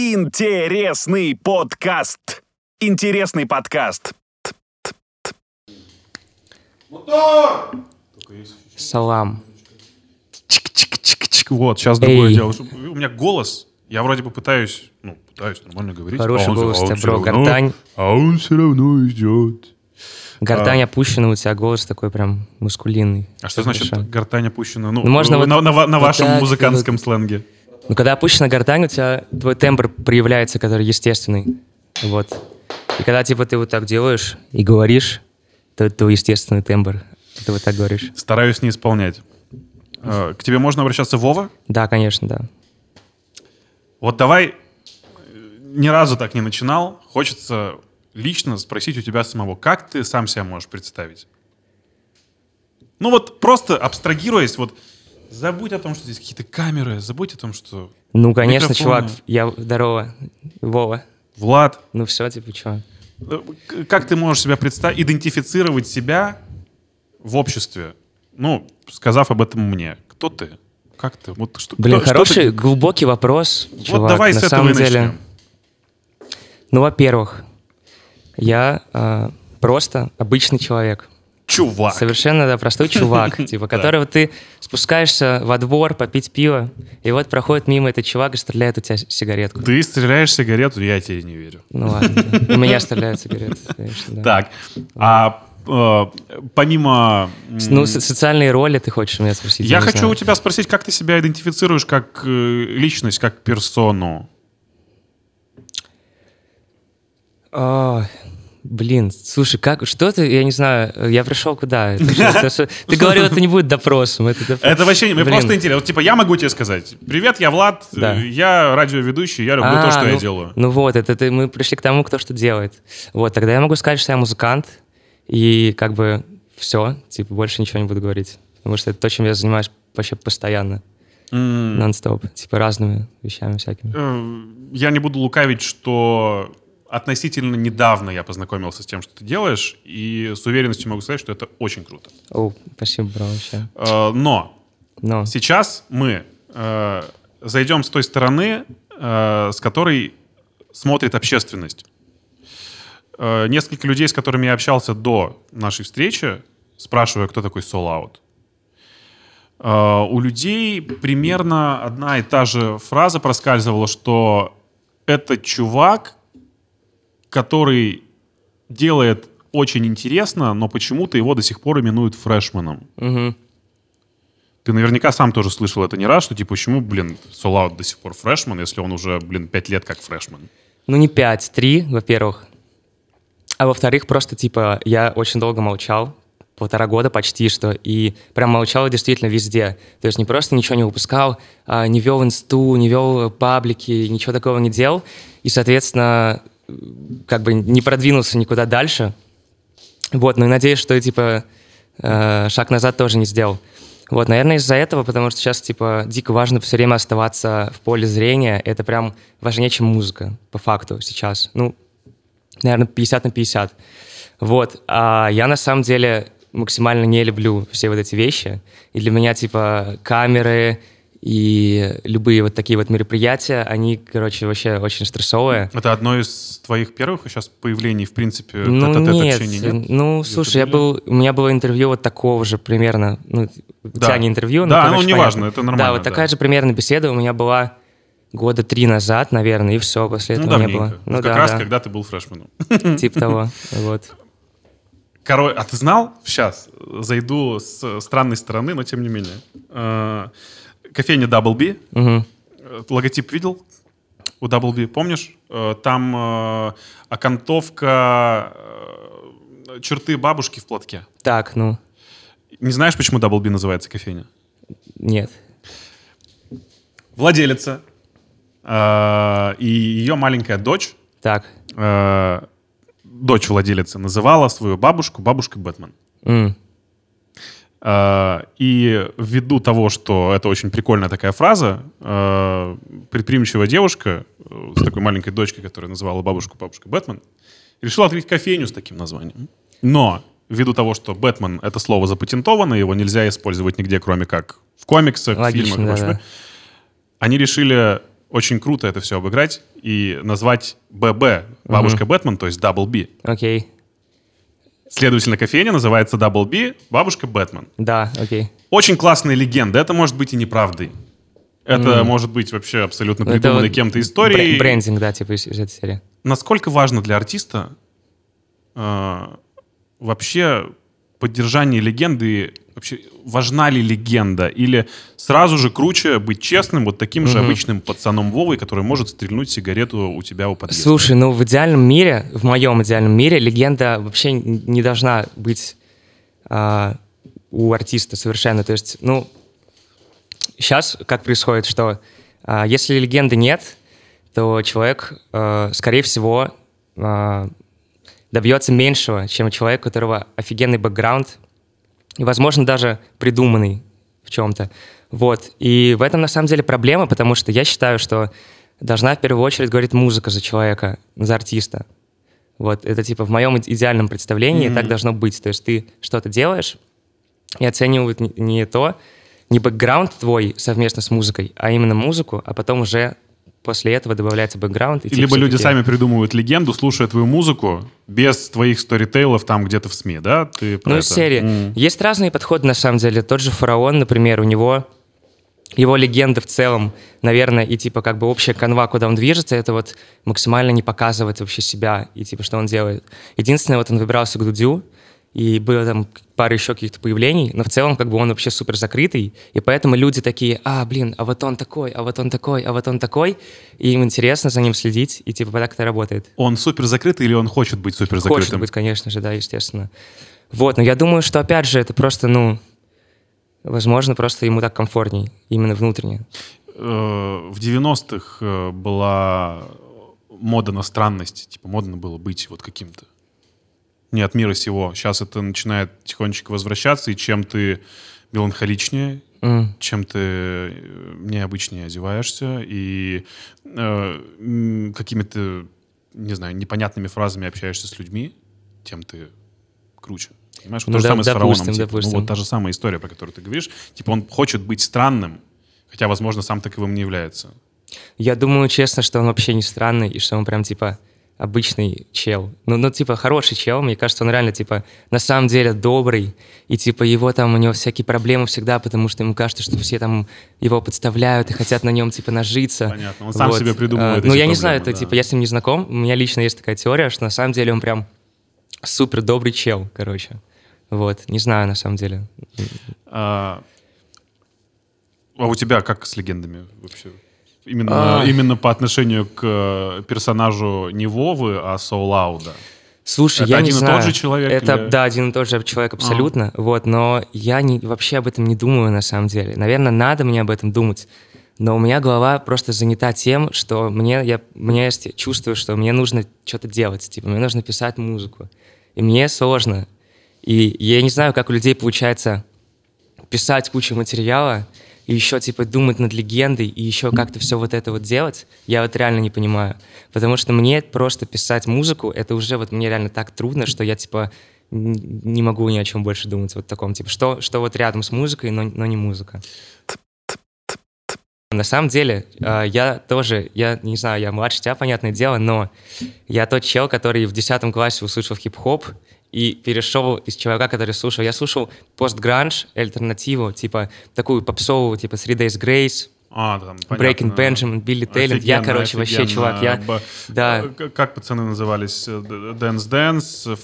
Интересный подкаст. Интересный подкаст. Салам. Чик-чик-чик-чик. Вот, сейчас другое Эй. дело. У меня голос, я вроде бы пытаюсь, ну, пытаюсь нормально говорить. Хороший а он голос а у тебя, бро, гортань. А он все равно идет. Гортань опущена, у тебя голос такой прям мускулинный. А что значит хорошо. гортань опущена? Ну, Ну, можно на, вот- на- на на вот вашем так, музыкантском вот. сленге. Ну, когда опущена гортань, у тебя твой тембр проявляется, который естественный. Вот. И когда, типа, ты вот так делаешь и говоришь, то это твой естественный тембр. Ты вот так говоришь. Стараюсь не исполнять. Э, К тебе можно обращаться Вова? Да, конечно, да. Вот давай, э, ни разу так не начинал. Хочется лично спросить у тебя самого, как ты сам себя можешь представить? Ну вот просто абстрагируясь, вот забудь о том, что здесь какие-то камеры, забудь о том, что Ну, конечно, Микрофоны. чувак, я... Здорово. Вова. Влад, Ну все, типа, что? э, как ты можешь себя представить, идентифицировать себя в обществе, ну, сказав об этом мне. Кто ты? Как ты? Вот что, Блин, кто- что хороший, ты- глубокий вопрос, Вот чувак. давай на с этого самом и деле. начнем. Ну, во-первых, я а, просто обычный человек. Чувак. Совершенно, да, простой чувак, типа, которого ты спускаешься во двор попить пиво, и вот проходит мимо этот чувак и стреляет у тебя сигаретку. Ты стреляешь сигарету, я тебе не верю. Ну ладно, у меня стреляют сигареты. Так, а э, помимо... Ну, со- социальные роли ты хочешь у меня спросить? я хочу знаю. у тебя спросить, как ты себя идентифицируешь как э, личность, как персону? А, блин, слушай, как, что ты, я не знаю, я пришел куда? Это что- это что- ты говорил, это не будет допросом. Это, доп- Это вообще не... Мне просто интересно. Вот, типа, я могу тебе сказать. Привет, я Влад, Да. э, я радиоведущий, я люблю то, А, что я ну- делаю. Ну вот, это, ты- мы пришли к тому, кто что делает. Вот, тогда я могу сказать, что я музыкант, и как бы все, типа, больше ничего не буду говорить. Потому что это то, чем я занимаюсь вообще постоянно, нон-стоп, типа разными вещами всякими. э, Я не буду лукавить, что относительно недавно я познакомился с тем, что ты делаешь, и с уверенностью могу сказать, что это очень круто. О, спасибо, бро, вообще. Э, Но Но, Сейчас мы э, зайдем с той стороны, э, с которой смотрит общественность. Э, несколько людей, с которыми я общался до нашей встречи, спрашивая, кто такой Soul Out. Э, у людей примерно одна и та же фраза проскальзывала, что это чувак, который делает очень интересно, но почему-то его до сих пор именуют фрешменом. Мгм. Ты наверняка сам тоже слышал это не раз, что типа, почему, блин, Солаут до сих пор фрешман, если он уже, блин, пять лет как фрешман? ну не пять, три, во-первых. А во-вторых, просто, типа, я очень долго молчал, полтора года почти что, и прям молчал действительно везде. То есть не просто ничего не выпускал, а не вел инсту, не вел паблики, ничего такого не делал. И, соответственно, как бы не продвинулся никуда дальше. Вот, ну и надеюсь, что, типа, э, шаг назад тоже не сделал. Вот, наверное, из-за этого, потому что сейчас, типа, дико важно все время оставаться в поле зрения. Это прям важнее, чем музыка, по факту, сейчас. Ну, наверное, 50 на 50. Вот. А я, на самом деле, максимально не люблю все вот эти вещи. И для меня, типа, камеры и любые вот такие вот мероприятия, они, короче, вообще очень стрессовые. Это одно из твоих первых сейчас появлений, в принципе, Ну тет-а-тет нет, общения, нет? ну слушай, я был, у меня было интервью вот такого же примерно, ну Да. тебя не интервью, но Да, короче, ну, неважно, это нормально, Да, вот да. такая же примерно беседа у меня была года три назад, наверное, и все, после Ну, этого не давненько. было. Ну Вот да, как раз, да, когда ты был фрешменом. типа того, вот. Короче, а ты знал? Сейчас зайду с странной стороны, но тем не менее. Кофейня Double B. Э, Логотип видел? У Double B, помнишь? Э, Там э, окантовка черты бабушки в платке. Так, ну, Не знаешь, почему Double B называется кофейня? нет. Владелица э, и ее маленькая дочь, Так, э, дочь владелицы, называла свою бабушку бабушкой Бэтмен. И ввиду того, что это очень прикольная такая фраза, э, предприимчивая девушка э, с такой маленькой дочкой, которая называла бабушку бабушкой Бэтмен, решила открыть кофейню с таким названием. Но ввиду того, что Бэтмен — это слово запатентовано, его нельзя использовать нигде, кроме как в комиксах, в Логично, фильмах да-да. прочее, они решили очень круто это все обыграть и назвать ББ, бабушка Бэтмен, то есть Double B. Окей. Следовательно, кофейня называется Double B, бабушка Бэтмен. Да, окей. Очень классная легенда. Это может быть и неправдой. Это может быть вообще абсолютно Ну, это придуманной вот кем-то историей. бре- Брендинг, да, типа из этой серии. Насколько важно для артиста э, вообще поддержание легенды? Вообще важна ли легенда? Или сразу же круче быть честным, вот таким же Мгм. обычным пацаном Вовой, который может стрельнуть сигарету у тебя у подъезда? Слушай, ну в идеальном мире, в моем идеальном мире, легенда вообще не должна быть а, у артиста совершенно. То есть, ну, сейчас как происходит, что а, если легенды нет, то человек, а, скорее всего, а, добьется меньшего, чем человек, у которого офигенный бэкграунд, и, возможно, даже придуманный в чем-то. Вот. И в этом, на самом деле, проблема, потому что я считаю, что должна в первую очередь говорить музыка за человека, за артиста. Вот, это типа в моем идеальном представлении так должно быть. То есть ты что-то делаешь и оценивают не то, не бэкграунд твой совместно с музыкой, а именно музыку, а потом уже после этого добавляется бэкграунд. И, типа, Либо все люди сами придумывают легенду, слушая твою музыку, без твоих сторитейлов там где-то в СМИ, да? Ты Ну, это? серии. М. Есть разные подходы, на самом деле. Тот же фараон, например, у него его легенда в целом, наверное, и типа как бы общая канва, куда он движется, это вот максимально не показывать вообще себя и типа что он делает. Единственное, вот он выбрался к Дудю, и было там пара еще каких-то появлений, но в целом как бы он вообще супер закрытый, и поэтому люди такие, а, блин, а вот он такой, а вот он такой, а вот он такой, и им интересно за ним следить, и типа так это работает. Он супер закрытый или он хочет быть супер Хочет закрытым? быть, конечно же, да, естественно. Вот, но я думаю, что, опять же, это просто, ну, возможно, просто ему так комфортней, именно внутренне. Э, В 90-х э, была мода на странность. Типа модно было быть вот каким-то. Не от мира сего. Сейчас это начинает тихонечко возвращаться, и чем ты меланхоличнее, М. чем ты э, необычнее одеваешься, и э, какими-то, не знаю, непонятными фразами общаешься с людьми, тем ты круче. Понимаешь? Вот Ну то же да, самое с допустим, фараоном. типа. Ну, допустим. вот та же самая история, про которую ты говоришь. Типа он хочет быть странным, хотя, возможно, сам таковым не является. Я думаю, честно, что он вообще не странный, и что он прям, типа, обычный чел. Ну, ну, типа, хороший чел, мне кажется, он реально, типа, на самом деле добрый, и, типа, его там, у него всякие проблемы всегда, потому что ему кажется, что все там его подставляют и хотят на нем, типа, нажиться. Понятно, он сам себе придумывает А, Ну, я не знаю, проблемы, это, да. типа, я с ним не знаком, у меня лично есть такая теория, что на самом деле он прям супер добрый чел, короче. Вот, не знаю, на самом деле. А, а у тебя как с легендами вообще? Именно, А. именно по отношению к э, персонажу не Вовы, а Соулауда. Слушай, Это я один не и тот знаю. же человек Это, или- А. да, один и тот же человек абсолютно. Вот, но я не, вообще об этом не думаю на самом деле. Наверное, надо мне об этом думать. Но у меня голова просто занята тем, что мне, я, мне есть, чувствую, что мне нужно что-то делать. Типа, мне нужно писать музыку. И мне сложно. И я не знаю, как у людей получается писать кучу материала и еще, типа, думать над легендой, и еще как-то все вот это вот делать, я вот реально не понимаю. Потому что мне просто писать музыку, это уже вот мне реально так трудно, что я, типа, не могу ни о чем больше думать вот таком, типа, что, что вот рядом с музыкой, но, но не музыка. На самом деле, э, я тоже, я не знаю, я младше тебя, понятное дело, но я тот чел, который в 10 классе услышал хип-хоп и перешел из человека, который слушал. Я слушал постгранж, альтернативу, типа такую попсовую, типа Three Days Grace, А, там, Breaking. Benjamin, Билли Тейлент. Я, Офигенно, короче, вообще, офигенно. чувак, я... Б- Да. э, Как пацаны назывались? Э, Dance Dance,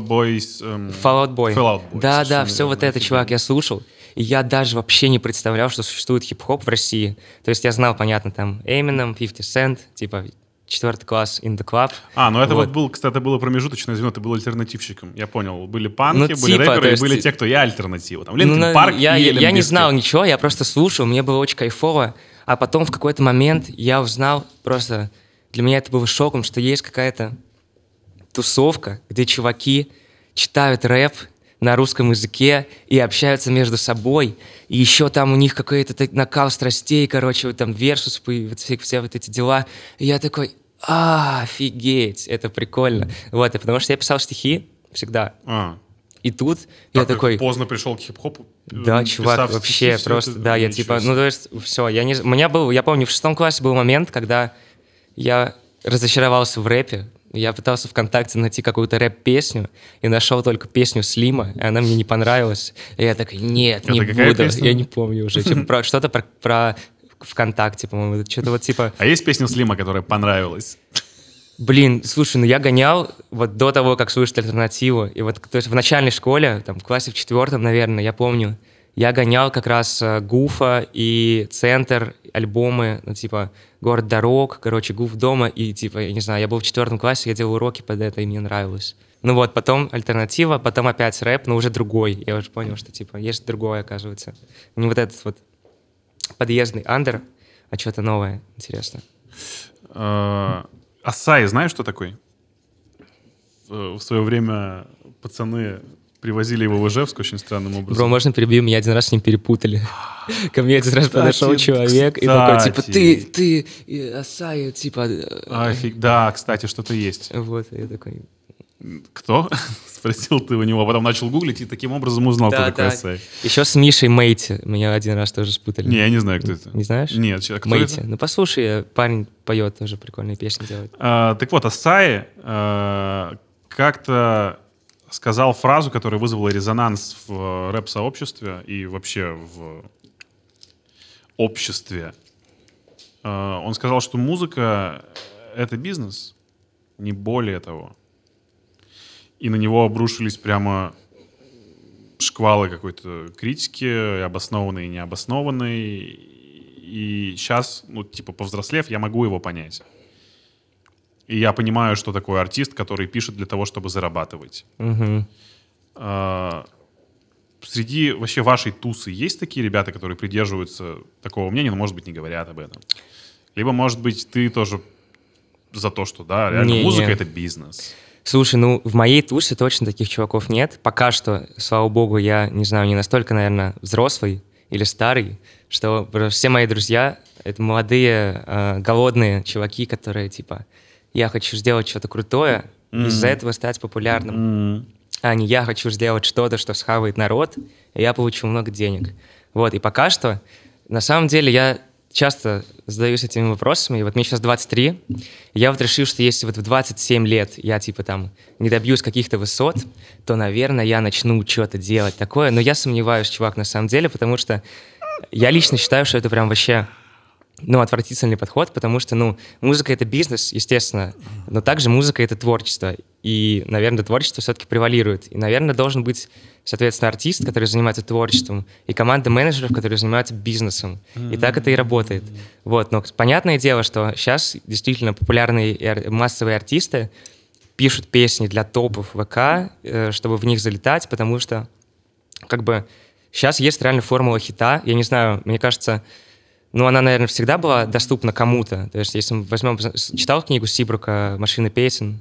Boys... эм, Fallout Boy. Fallout Boy, Да, да, все вот это, чувак, я слушал. И я даже вообще не представлял, что существует хип-хоп в России. То есть я знал, понятно, там Eminem, 50 Cent, типа четвертый класс In The Club. А, ну это вот, Вот. был, кстати, было промежуточное звено, ты был альтернативщиком. Я понял. Были панки, Ну, были типа, рэперы, есть- были те, кто я альтернатива. Там Ну, Linkin на- Парк я, и я, я не знал ничего, я просто слушал, мне было очень кайфово. А потом в какой-то момент я узнал просто, для меня это было шоком, что есть какая-то тусовка, где чуваки читают рэп на русском языке и общаются между собой. И еще там у них какой-то накал страстей, короче, вот там Versus, все, все вот эти дела. И я такой, а, офигеть, это прикольно. Вот, и потому что я писал стихи всегда. А, И тут я Так, такой... Поздно пришел к хип-хопу. Да, м, чувак, вообще стихи, просто, это- да, я типа, себе. ну то есть все, я не, у меня был, я помню, в шестом классе был момент, когда я разочаровался в рэпе, я пытался ВКонтакте найти какую-то рэп-песню и нашел только песню Слима, и она мне не понравилась. И я такой, нет, не Это какая буду. песня? Я не помню уже. Что-то про, про ВКонтакте, по-моему. Что-то вот типа... А есть песня Слима, которая понравилась? Блин, слушай, ну я гонял вот до того, как слушать альтернативу. И вот, то есть в начальной школе, там, в классе в четвертом, наверное, я помню, я гонял как раз э, Гуфа и Центр, альбомы, ну, типа, Город дорог, короче, Гуф дома, и, типа, я не знаю, я был в четвертом классе, я делал уроки под это, и мне нравилось. Ну вот, потом альтернатива, потом опять рэп, но уже другой. Я уже понял, что, типа, есть другое, оказывается. Не вот этот вот подъездный андер, а что-то новое, интересно. Э, Асай, знаешь, что такой? В в свое время пацаны привозили его в Ижевск очень странным образом. Бро, можно перебью? Меня один раз с ним перепутали. Ко мне один раз подошел человек и такой, типа, ты, ты, э, Асая, типа... э, да, кстати, что-то есть. Вот, я такой... Кто? Спросил ты у него, а потом начал гуглить и таким образом узнал, кто Да, такой да. Асай. Еще с Мишей Мейти меня один раз тоже спутали. Не, я не знаю, кто это. Не знаешь? Нет, кто Мейти. это? Ну, послушай, парень поет тоже прикольные песни делает. А, так вот, Асай э, как-то сказал фразу, которая вызвала резонанс в рэп-сообществе и вообще в обществе. Э, он сказал, что музыка — это бизнес, не более того. И на него обрушились прямо шквалы какой-то критики, и обоснованной и необоснованной. И сейчас, ну, типа, повзрослев, я могу его понять. И я понимаю, что такое артист, который пишет для того, чтобы зарабатывать. Мгм. А, Среди вообще вашей тусы есть такие ребята, которые придерживаются такого мнения, но, может быть, не говорят об этом? Либо, может быть, ты тоже за то, что, да, реально Не, музыка — это бизнес. Слушай, ну, в моей тусе точно таких чуваков нет. Пока что, слава богу, я, не знаю, не настолько, наверное, взрослый или старый, что все мои друзья — это молодые, э, голодные чуваки, которые, типа, я хочу сделать что-то крутое, из-за этого стать популярным. А не я хочу сделать что-то, что схавает народ, и я получу много денег. Вот, и пока что, на самом деле, я часто задаюсь этими вопросами, и вот мне сейчас 23, и я вот решил, что если вот в 27 лет я, типа, там, не добьюсь каких-то высот, то, наверное, я начну что-то делать такое, но я сомневаюсь, чувак, на самом деле, потому что я лично считаю, что это прям вообще ну, отвратительный подход, потому что, ну, музыка — это бизнес, естественно, но также музыка — это творчество. И, наверное, творчество все-таки превалирует. И, наверное, должен быть, соответственно, артист, который занимается творчеством, и команда менеджеров, которые занимаются бизнесом. И так это и работает. Вот, но понятное дело, что сейчас действительно популярные массовые артисты пишут песни для топов ВК, э, чтобы в них залетать, потому что как бы сейчас есть реально формула хита. Я не знаю, мне кажется, ну, она, наверное, всегда была доступна кому-то. То есть, если мы возьмем... Читал книгу Сибрука «Машина песен»?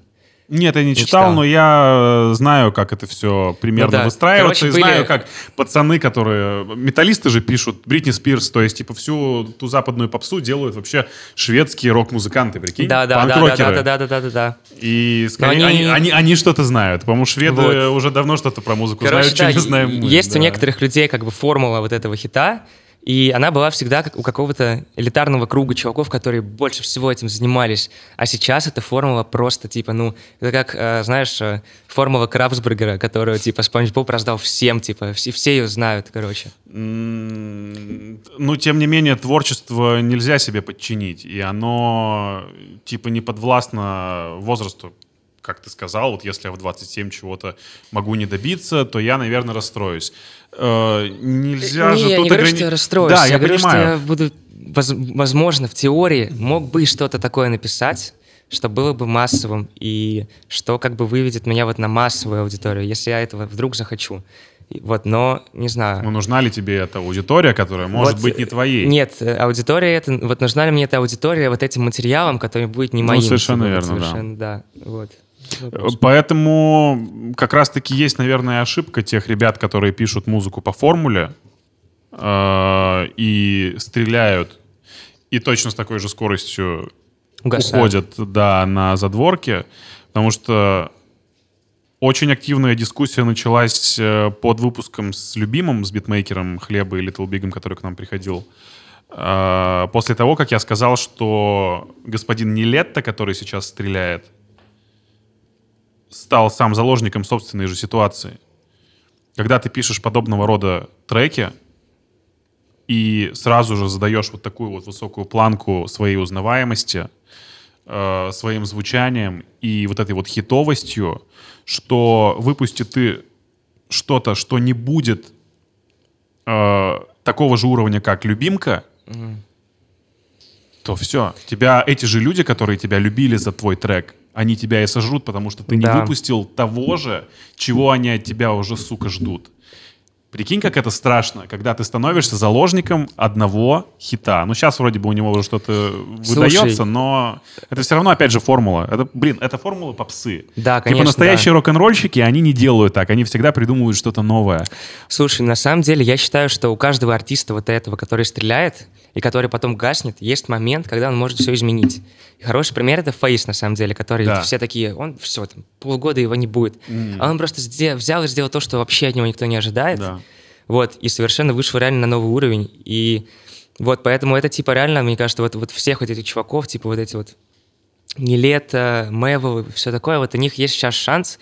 Нет, я не читал. читал, но я э, знаю, как это все примерно Ну да. выстраивается. Короче, и были- знаю, как пацаны, которые... Металлисты же пишут Бритни Спирс, то есть, типа, всю ту западную попсу делают вообще шведские рок-музыканты, прикинь? Да, да, да, да, да, да, да, да, да. И скорее, Но они, они- они, они что-то знают. По-моему, шведы Вот. уже давно что-то про музыку Короче, знают, что да, не знаем мы. есть да. у некоторых людей как бы формула вот этого хита, и она была всегда у какого-то элитарного круга чуваков, которые больше всего этим занимались. А сейчас эта формула просто типа, ну, это как, э, знаешь, э, формула Крабсбургера, которую типа Спанч Боб раздал всем, типа, все, все ее знают, короче. Ну, тем не менее, творчество нельзя себе подчинить, и оно, типа, не подвластно возрасту. Как ты сказал, вот если я в 27 чего-то могу не добиться, то я, наверное, расстроюсь. Э, нельзя не, же я тут не говорю, ограни- что я расстроюсь. Да, я, говорю, понимаю. что я буду, воз- возможно, в теории мог бы что-то такое написать, что было бы массовым, и что как бы выведет меня вот на массовую аудиторию, если я этого вдруг захочу. Вот, но не знаю. Ну, нужна ли тебе эта аудитория, которая может Вот, быть не твоей? Нет, э, аудитория это... Вот нужна ли мне эта аудитория вот этим материалом, который будет не моим? Ну, совершенно типа, верно, да. совершенно, да. Вот. Поэтому как раз-таки есть, наверное, ошибка тех ребят, которые пишут музыку по формуле э, и стреляют, и точно с такой же скоростью Угасают. уходят да, на задворки, потому что Очень активная дискуссия началась э, под выпуском с любимым, с битмейкером Хлеба и Little Big'ом, который к нам приходил. Э, После того, как я сказал, что господин Нилетто, который сейчас стреляет, стал сам заложником собственной же ситуации. Когда ты пишешь подобного рода треки и сразу же задаешь вот такую вот высокую планку своей узнаваемости, э, своим звучанием и вот этой вот хитовостью, что выпусти ты что-то, что не будет э, такого же уровня, как любимка, то все. Тебя эти же люди, которые тебя любили за твой трек, они тебя и сожрут, потому что ты Да. не выпустил того же, чего они от тебя уже, сука, ждут. Прикинь, как это страшно, когда ты становишься заложником одного хита. Ну, сейчас вроде бы у него уже что-то выдается, Слушай. но это все равно, опять же, формула. Это, блин, это формула попсы. Да, Типа конечно, настоящие рок-н-ролльщики, они не делают так. Они всегда придумывают что-то новое. Слушай, на самом деле я считаю, что у каждого артиста вот этого, который стреляет и который потом гаснет, есть момент, когда он может все изменить. И хороший пример это Фейс, на самом деле, который Да. все такие, он все, там, полгода его не будет. А он просто взял и сделал то, что вообще от него никто не ожидает. Да. Вот, и совершенно вышел реально на новый уровень. И вот поэтому это типа реально, мне кажется, вот, вот всех вот этих чуваков, типа вот эти вот Niletto, Мэвл, все такое, вот у них есть сейчас шанс,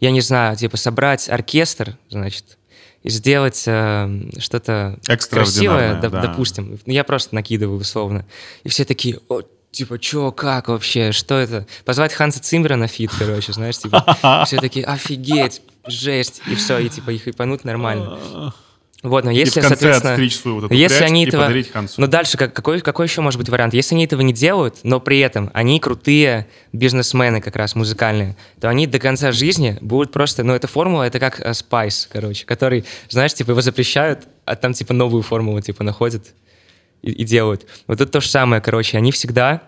я не знаю, типа собрать оркестр, значит, и сделать э, что-то красивое, доп- да. допустим. Я просто накидываю условно. И все такие, о, типа, чё, как вообще, что это? Позвать Ханса Циммера на feat, короче, знаешь, типа. Все такие, офигеть, жесть, и все, и типа их хайпануть нормально. Вот, но если, и в конце соответственно... отстричь свою вот эту если они этого... подарить Хансу. Ну дальше как, какой, какой еще может быть вариант? Если они этого не делают, но при этом они крутые бизнесмены как раз музыкальные, то они до конца жизни будут просто... Ну эта формула, это как э, Spice, короче, который, знаешь, типа его запрещают, а там типа новую формулу типа находят и, и делают. Вот тут то же самое, короче, они всегда...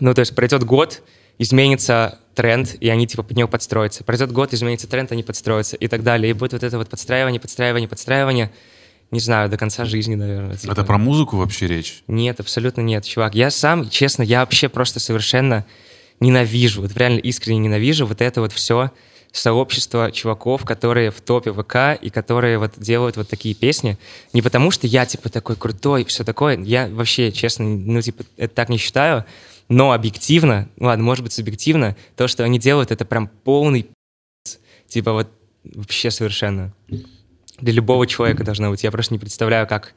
Ну то есть пройдет год, изменится тренд, и они типа под него подстроятся. Пройдет год, изменится тренд, они подстроятся и так далее. И будет вот это вот подстраивание, подстраивание, подстраивание, не знаю, до конца жизни, наверное. типа. Это про музыку вообще речь? Нет, абсолютно нет, чувак. Я сам, честно, я вообще просто совершенно ненавижу, вот реально искренне ненавижу вот это вот все сообщество чуваков, которые в топе ВК и которые вот делают вот такие песни. Не потому что я, типа, такой крутой, все такое. Я вообще, честно, ну, типа, это так не считаю. Но объективно, ну, ладно, может быть, субъективно, то, что они делают, это прям полный. Типа вот вообще совершенно. Для любого человека должно быть. Я просто не представляю, как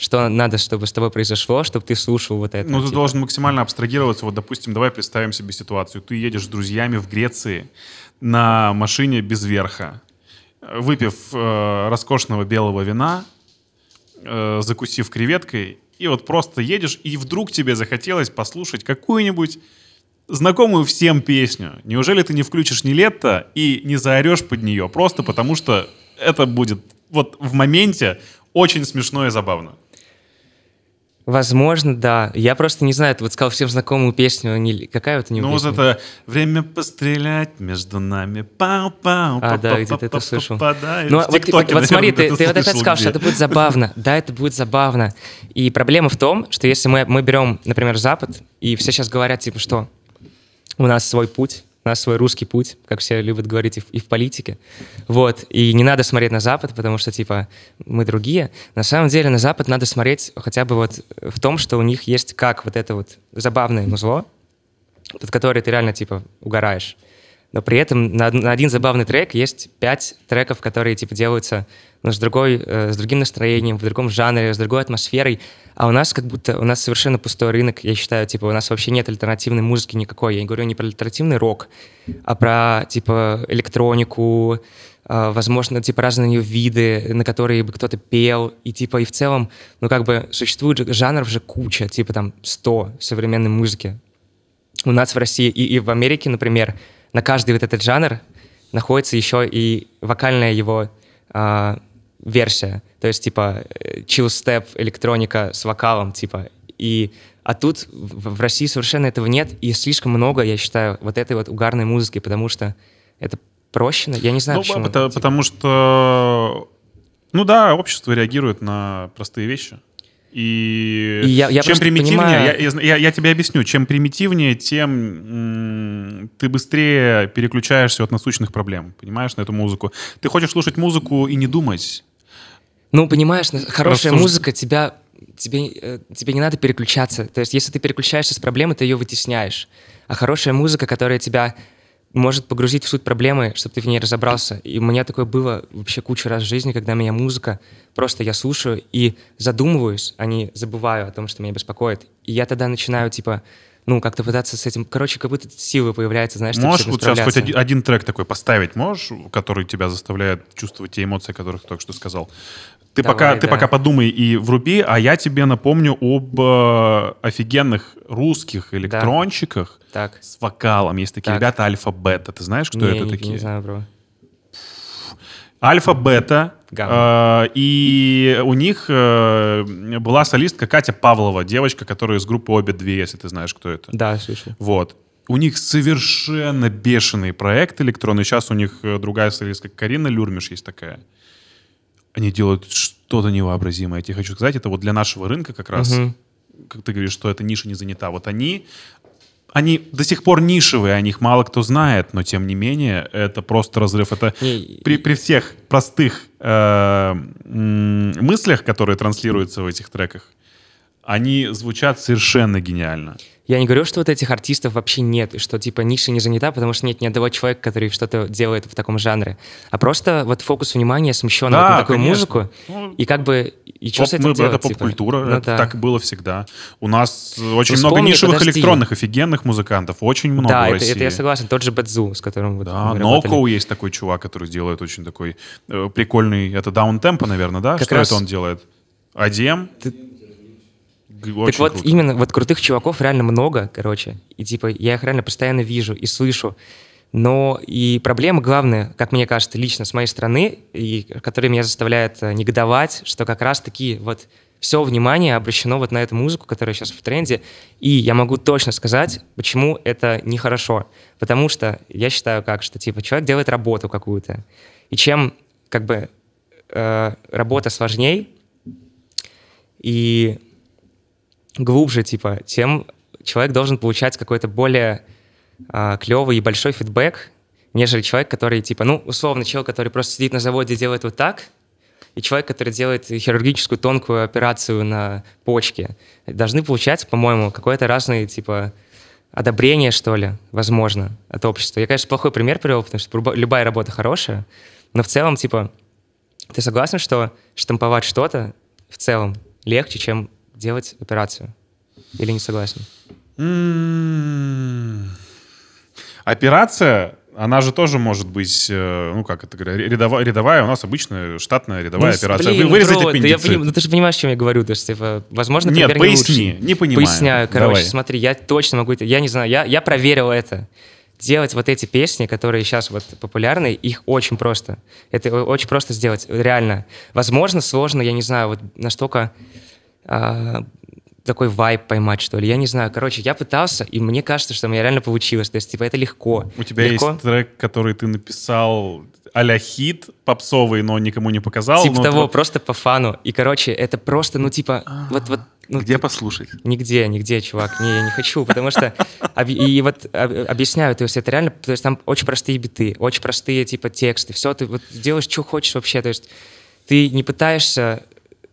что надо, чтобы с тобой произошло, чтобы ты слушал вот это. Ну, ты типа. должен максимально абстрагироваться. Вот, допустим, давай представим себе ситуацию. Ты едешь с друзьями в Греции на машине без верха, выпив э, роскошного белого вина, э, закусив креветкой, и вот просто едешь, и вдруг тебе захотелось послушать какую-нибудь знакомую всем песню. Неужели ты не включишь Нилетто и не заорешь под нее? Просто потому что это будет вот в моменте очень смешно и забавно. Возможно, да. Я просто не знаю, ты вот сказал всем знакомую песню. не- Какая вот у него Ну вот песня? это «Время пострелять между нами, пау-пау, А, да, па-па-па-па-па-па-па», где-то это слышал. да, Ну, вот, вот- вот смотри, ты, ты вот это сказал, что где. это будет забавно. Да, это будет забавно. И проблема в том, что если мы, мы берем, например, Запад, и все сейчас говорят, типа, что у нас свой путь, нас свой русский путь, как все любят говорить и в, и в политике. Вот. И не надо смотреть на Запад, потому что, типа, мы другие. На самом деле на Запад надо смотреть хотя бы вот в том, что у них есть как вот это вот забавное музло, под которое ты реально, типа, угораешь. Но при этом на, на один забавный трек есть пять треков, которые, типа, делаются ну, с, другой, э, с другим настроением, в другом жанре, с другой атмосферой. А у нас как будто, у нас совершенно пустой рынок, я считаю, типа, у нас вообще нет альтернативной музыки никакой. Я не говорю не про альтернативный рок, а про, типа, электронику, э, возможно, типа, разные виды, на которые бы кто-то пел. И, типа, и в целом, ну, как бы, существует же жанров же куча, типа, там, 100 в современной музыке у нас в России и, и в Америке, например, на каждый вот этот жанр находится еще и вокальная его а, версия. То есть, типа, э, chill step, электроника с вокалом, типа. И, а тут в, России совершенно этого нет, и слишком много, я считаю, вот этой вот угарной музыки, потому что это проще, я не знаю, Ну, почему. пото- Типа, потому что, ну да, общество реагирует на простые вещи. И, И я- я чем примитивнее, понимаю- я, я, я- тебе объясню, чем примитивнее, тем ты быстрее переключаешься от насущных проблем, понимаешь, на эту музыку. Ты хочешь слушать музыку и не думать. Ну, понимаешь, хорошая Рассуж- музыка тебя тебе, э, тебе не надо переключаться. То есть, если ты переключаешься с проблемы, ты ее вытесняешь. А хорошая музыка, которая тебя может погрузить в суть проблемы, чтобы ты в ней разобрался. И у меня такое было вообще кучу раз в жизни, когда меня музыка, просто я слушаю и задумываюсь, а не забываю о том, что меня беспокоит. И я тогда начинаю, типа, ну, как-то пытаться с этим... Короче, как будто силы появляются, знаешь, Можешь вот сейчас хоть один, один трек такой поставить, можешь, который тебя заставляет чувствовать те эмоции, которых ты только что сказал? Ты, Давай, пока, ты да. пока подумай и вруби, а я тебе напомню об э, офигенных русских электронщиках Так. с вокалом. Есть такие Так. ребята Альфа-Бета. Ты знаешь, кто не, это не- такие? Не знаю, бро. Альфа-Бета. Э, и у них э, была солистка Катя Павлова, девочка, которая из группы «Обе две», если ты знаешь, кто это. Да, слышал. Вот. У них совершенно бешеный проект электронный. Сейчас у них э, другая солистка Карина Люрмиш есть такая. Они делают что-то невообразимое. Я тебе хочу сказать, это вот для нашего рынка как раз, Мгм. как ты говоришь, что эта ниша не занята. Вот они, они до сих пор нишевые, о них мало кто знает, но тем не менее это просто разрыв. Это Не, при, при всех простых э, мыслях, которые транслируются в этих треках, они звучат совершенно гениально. Я не говорю, что вот этих артистов вообще нет, и что типа ниша не занята, потому что нет ни одного человека, который что-то делает в таком жанре. А просто вот фокус внимания смещен Да, вот на такую конечно. музыку, Ну, и как бы и что с Поп- этим мы- делать? это типа? поп-культура, Ну это да. так было всегда. У нас очень Ну, много вспомни, нишевых подожди. электронных офигенных музыкантов, очень много Да, в это, России. это я согласен. Тот же Бадзу, с которым вот Да. Ноукоу есть такой чувак, который делает очень такой э, прикольный, это даунтемпо, наверное, да? Как Что раз- это он делает? ADM? Ты- Г- Так Очень вот, круто. именно вот крутых чуваков реально много, короче. И типа я их реально постоянно вижу и слышу. Но и проблема главная, как мне кажется, лично с моей стороны, и которая меня заставляет э, негодовать, что как раз-таки вот все внимание обращено вот на эту музыку, которая сейчас в тренде. И я могу точно сказать, почему это нехорошо. Потому что я считаю как, что типа человек делает работу какую-то. И чем как бы э, работа сложней, и глубже, типа, тем человек должен получать какой-то более а, клевый и большой фидбэк, нежели человек, который, типа, ну, условно, человек, который просто сидит на заводе и делает вот так, и человек, который делает хирургическую тонкую операцию на почке, должны получать, по-моему, какое-то разное, типа, одобрение, что ли, возможно, от общества. Я, конечно, плохой пример привел, потому что любая работа хорошая, но в целом, типа, ты согласен, что штамповать что-то в целом легче, чем делать операцию? Или не согласен? М, Операция, она же тоже может быть, э, ну как это говоря, рядовая, рядовая у нас обычная штатная рядовая Ну, операция. блин, Вы- Вырезать бро, я аппендицит. поним- ну ты же понимаешь, о чем я говорю. То есть, типа, возможно, Нет, не поясни, лучший. не понимаю. Поясняю. Короче, Давай. смотри, я точно могу... Я не знаю, я, я проверил это. Делать вот эти песни, которые сейчас вот популярны, их очень просто. Это очень просто сделать, реально. Возможно, сложно, я не знаю, вот настолько а, такой вайб поймать, что ли. Я не знаю. Короче, я пытался, и мне кажется, что у меня реально получилось. То есть, типа, это легко. У тебя легко. есть трек, который ты написал а-ля хит, попсовый, но никому не показал. Типа того, вот- просто по фану. И, короче, это просто, ну, типа, вот, вот, ну, Где послушать? Нигде, нигде, чувак. Не, я не хочу, потому что... И вот об- объясняю, то есть это реально... То есть там очень простые биты, очень простые, типа, тексты. Все, ты вот делаешь, что хочешь вообще. То есть ты не пытаешься,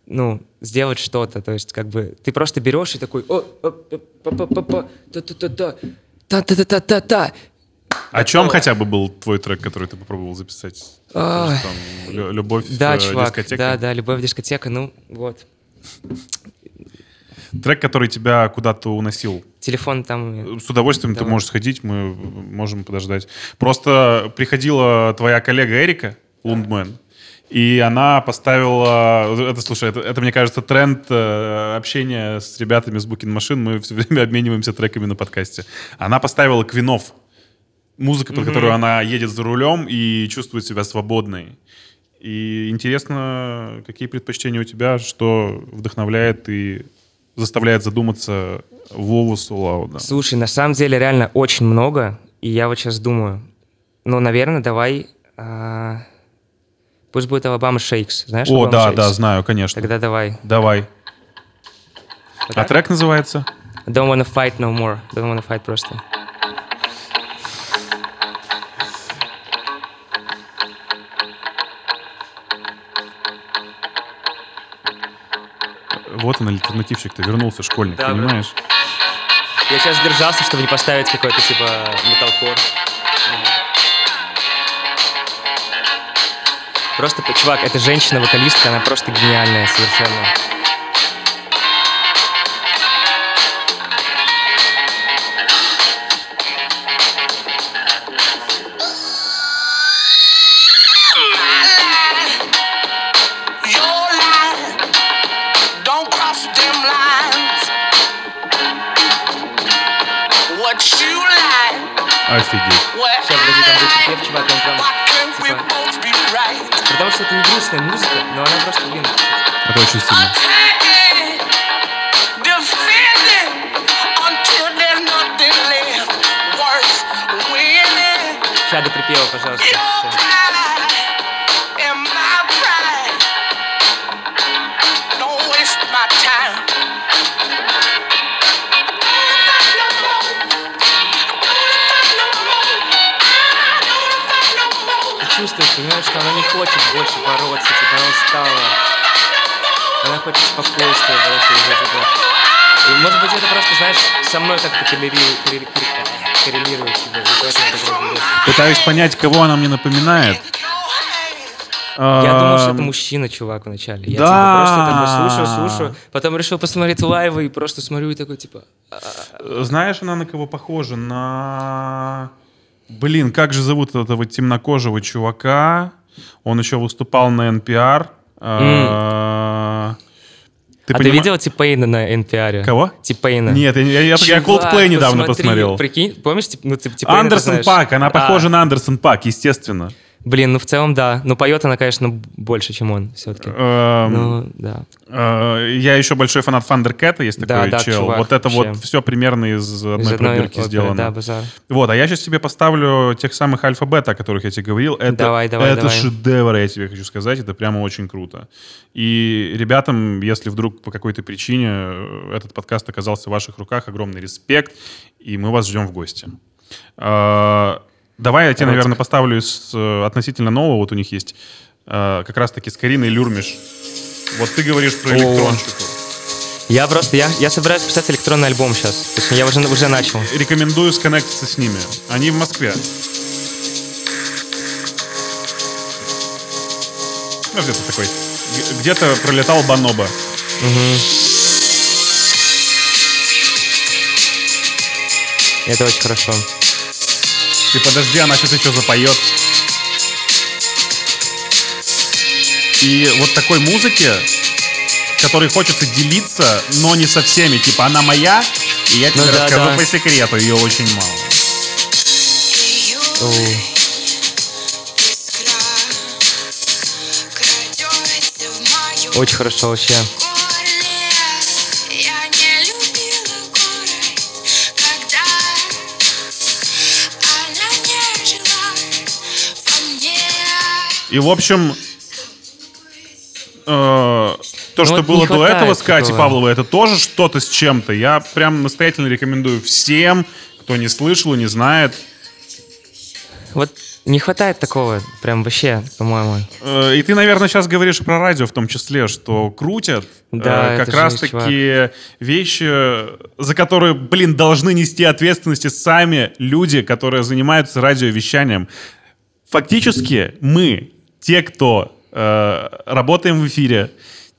ну, сделать что-то. То есть как бы ты просто берешь и такой... О, о, о, па-па-па-па, та-та-та-та, та-та-та-та-та. О чем хотя бы был твой трек, который ты попробовал записать? Там, лю- любовь, э, дискотека? да, да, любовь дискотека, ну, вот. Трек, который тебя куда-то уносил. Телефон там... С удовольствием ты Давай. можешь сходить, мы можем подождать. Просто приходила твоя коллега Эрика Лундмен, и она поставила... Это, слушай, это, это, мне кажется, тренд э, общения с ребятами с Booking Машин. Мы все время обмениваемся треками на подкасте. Она поставила Квинов. Музыка, под Мгм. которую она едет за рулем и чувствует себя свободной. И интересно, какие предпочтения у тебя, что вдохновляет и заставляет задуматься Вову Сулауда. Слушай, на самом деле реально очень много, и я вот сейчас думаю, ну, наверное, давай, а, Пусть будет Алабама Шейкс. Знаешь, О, да, Shakes? да, знаю, конечно. Тогда давай. Давай. Вот а трек называется? Don't wanna fight no more. Don't wanna fight просто. Вот он, альтернативщик-то вернулся, школьник, да, понимаешь? Бля. Я сейчас держался, чтобы не поставить какой-то типа металкор. Просто, чувак, эта женщина-вокалистка, она просто гениальная совершенно. Офигеть. Сейчас, подожди, там будет припев, чувак, он прям... что это не грустная музыка, но она просто, блин... Это очень сильно. Сейчас до припева, пожалуйста. Что она не хочет больше бороться, типа, она устала. Она хочет спокойствия, просто уже, типа... И, может быть, это просто, знаешь, со мной как-то коррелирует, коррели- корре- коррелирует, типа, так разберёшься. Пытаюсь понять, кого она мне напоминает. Я думал, что это мужчина, чувак, вначале. Я Да. типа, просто такой слушаю, слушаю, потом решил посмотреть лайвы и просто смотрю и такой, типа... Знаешь, она на кого похожа? На... Блин, как же зовут этого темнокожего чувака? Он еще выступал на NPR. А, Ты а ты понима- видел Типейна на NPR? Кого? Типейна. Нет, я, я, я Чувак, Coldplay недавно посмотри, посмотрел. Прикинь, помнишь, ну, тип- Типейна ты Андерсон? Пак, она А, похожа на Андерсон Пак, естественно. Блин, ну в целом да. Но поет она, конечно, больше, чем он все-таки. Эм, Ну, да. э, Я еще большой фанат Фандеркэта, есть такой да, чел. чувак, вот это вот вообще. все примерно из одной Из одной пробирки сделано. Да, базар. Вот, а я сейчас тебе поставлю тех самых альфа-бета, о которых я тебе говорил. Это, Давай, давай, это давай. шедевр, я тебе хочу сказать. Это прямо очень круто. И ребятам, если вдруг по какой-то причине э, этот подкаст оказался в ваших руках, огромный респект, и мы вас ждем в гости. Давай я тебе, наверное, поставлю из э, относительно нового. Вот у них есть э, как раз-таки с Кариной Люрмиш. Вот ты говоришь про электронщику. Я просто, я, я собираюсь писать электронный альбом сейчас. Точнее, я уже, уже начал. Рекомендую сконнектиться с ними. Они в Москве. Ну, где-то такой. Где-то пролетал Баноба. Это очень хорошо. Ты подожди, она сейчас еще запоет. И вот такой музыки, которой хочется делиться, но не со всеми. Типа, она моя, и я тебе Ну да, расскажу да. по секрету, ее очень мало. О, очень хорошо вообще. И, в общем, э, то, Ну что вот было до этого с Катей такого. Павловой, это тоже что-то с чем-то. Я прям настоятельно рекомендую всем, кто не слышал и не знает. Вот не хватает такого, прям вообще, по-моему. Э, И ты, наверное, сейчас говоришь про радио в том числе, что крутят Да, э, как раз-таки вещи, за которые, блин, должны нести ответственности сами люди, которые занимаются радиовещанием. Фактически мы, те, кто э, работаем в эфире,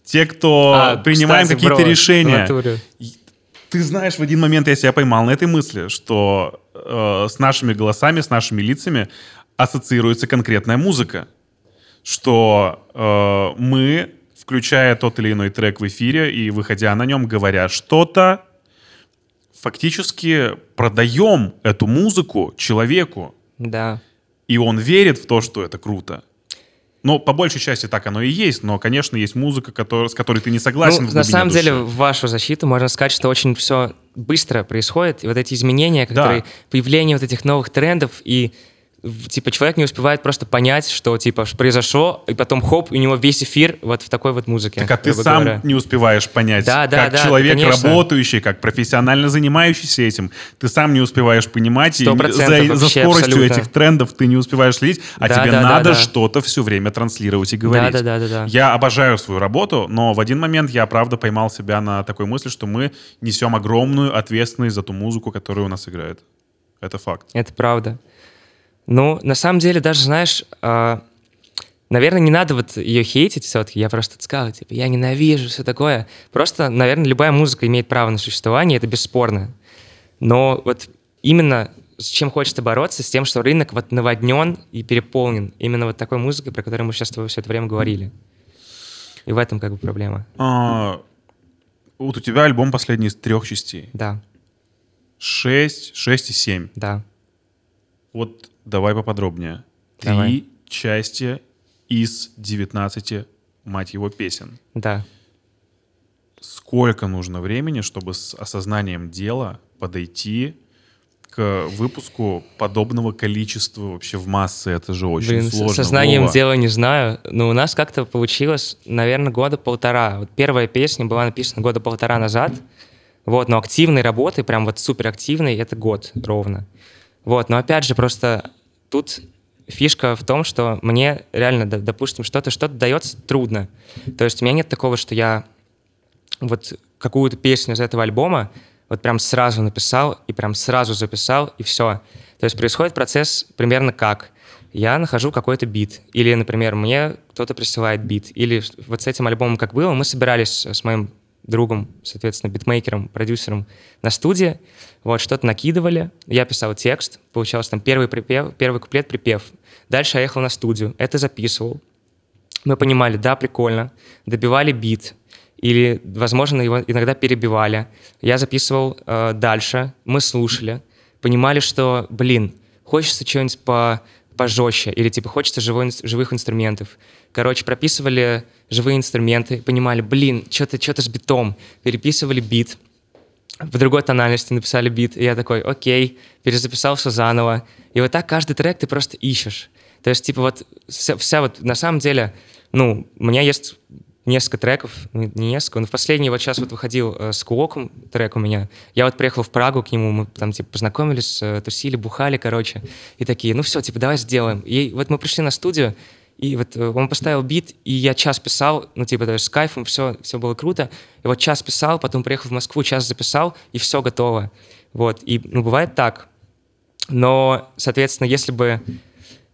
те, кто А, принимаем какие-то решения. Ты знаешь, в один момент я себя поймал на этой мысли, что э, с нашими голосами, с нашими лицами ассоциируется конкретная музыка. Что э, мы, включая тот или иной трек в эфире и выходя на нем, говоря что-то, фактически продаем эту музыку человеку, Да. и он верит в то, что это круто. Ну, по большей части так оно и есть, но, конечно, есть музыка, которая, с которой ты не согласен. Ну, на самом души. деле, в вашу защиту можно сказать, что очень все быстро происходит. И вот эти изменения, которые появление вот этих новых трендов и типа, человек не успевает просто понять, что, типа, произошло, и потом, хоп, у него весь эфир вот в такой вот музыке. Так а ты сам говоря. не успеваешь понять, Да, да, как да, человек, конечно. работающий, как профессионально занимающийся этим, ты сам не успеваешь понимать, и за, процентов за вообще, скоростью абсолютно. этих трендов ты не успеваешь следить, а Да, тебе да, да, надо да. что-то все время транслировать и говорить. Да, да, да, да, да. Я обожаю свою работу, но в один момент я, правда, поймал себя на такой мысли, что мы несем огромную ответственность за ту музыку, которая у нас играет. Это факт. Это правда. Ну, на самом деле, даже, знаешь, а, наверное, не надо вот ее хейтить все-таки. Я просто сказал, типа, я ненавижу, все такое. Просто, наверное, любая музыка имеет право на существование, это бесспорно. Но вот именно с чем хочется бороться, с тем, что рынок вот наводнен и переполнен именно вот такой музыкой, про которую мы сейчас с тобой все это время говорили. И в этом как бы проблема. А, вот у тебя альбом последний из трех частей. Да, 6, 6 и 7. да. Вот давай поподробнее. Давай. Три части из 19, мать его, песен. Да. Сколько нужно времени, чтобы с осознанием дела подойти к выпуску подобного количества вообще в массы? Это же очень Блин, с сложно. сознанием Вова. дела не знаю, но у нас как-то получилось, наверное, года полтора. Вот первая песня была написана года полтора назад, вот, но активной работы, прям вот супер активной, это год ровно. Вот, но опять же, просто тут фишка в том, что мне реально, допустим, что-то что-то дается трудно. То есть у меня нет такого, что я вот какую-то песню из этого альбома вот прям сразу написал и прям сразу записал, и все. То есть происходит процесс примерно как? Я нахожу какой-то бит, или, например, мне кто-то присылает бит, или вот с этим альбомом как было, мы собирались с моим другом, соответственно, битмейкером, продюсером на студии, вот, что-то накидывали, я писал текст, получался там первый припев, первый куплет, припев. Дальше я ехал на студию, это записывал, мы понимали, да, прикольно, добивали бит, или, возможно, его иногда перебивали. Я записывал э, дальше, мы слушали, понимали, что, блин, хочется чего-нибудь по пожестче, или типа хочется живой, живых инструментов. Короче, прописывали живые инструменты, понимали, блин, что-то что с битом, переписывали бит, в другой тональности написали бит, и я такой, окей, перезаписал все заново. И вот так каждый трек ты просто ищешь. То есть, типа, вот вся, вся вот, на самом деле, ну, у меня есть несколько треков, не несколько, но в последний вот сейчас вот выходил э, с Куоком трек у меня. Я вот приехал в Прагу к нему, мы там, типа, познакомились, э, тусили, бухали, короче, и такие, ну все, типа, давай сделаем. И вот мы пришли на студию, и вот э, он поставил бит, и я час писал, ну, типа, то есть с кайфом, все, все было круто. И вот час писал, потом приехал в Москву, час записал, и все готово. Вот, и, ну, бывает так. Но, соответственно, если бы...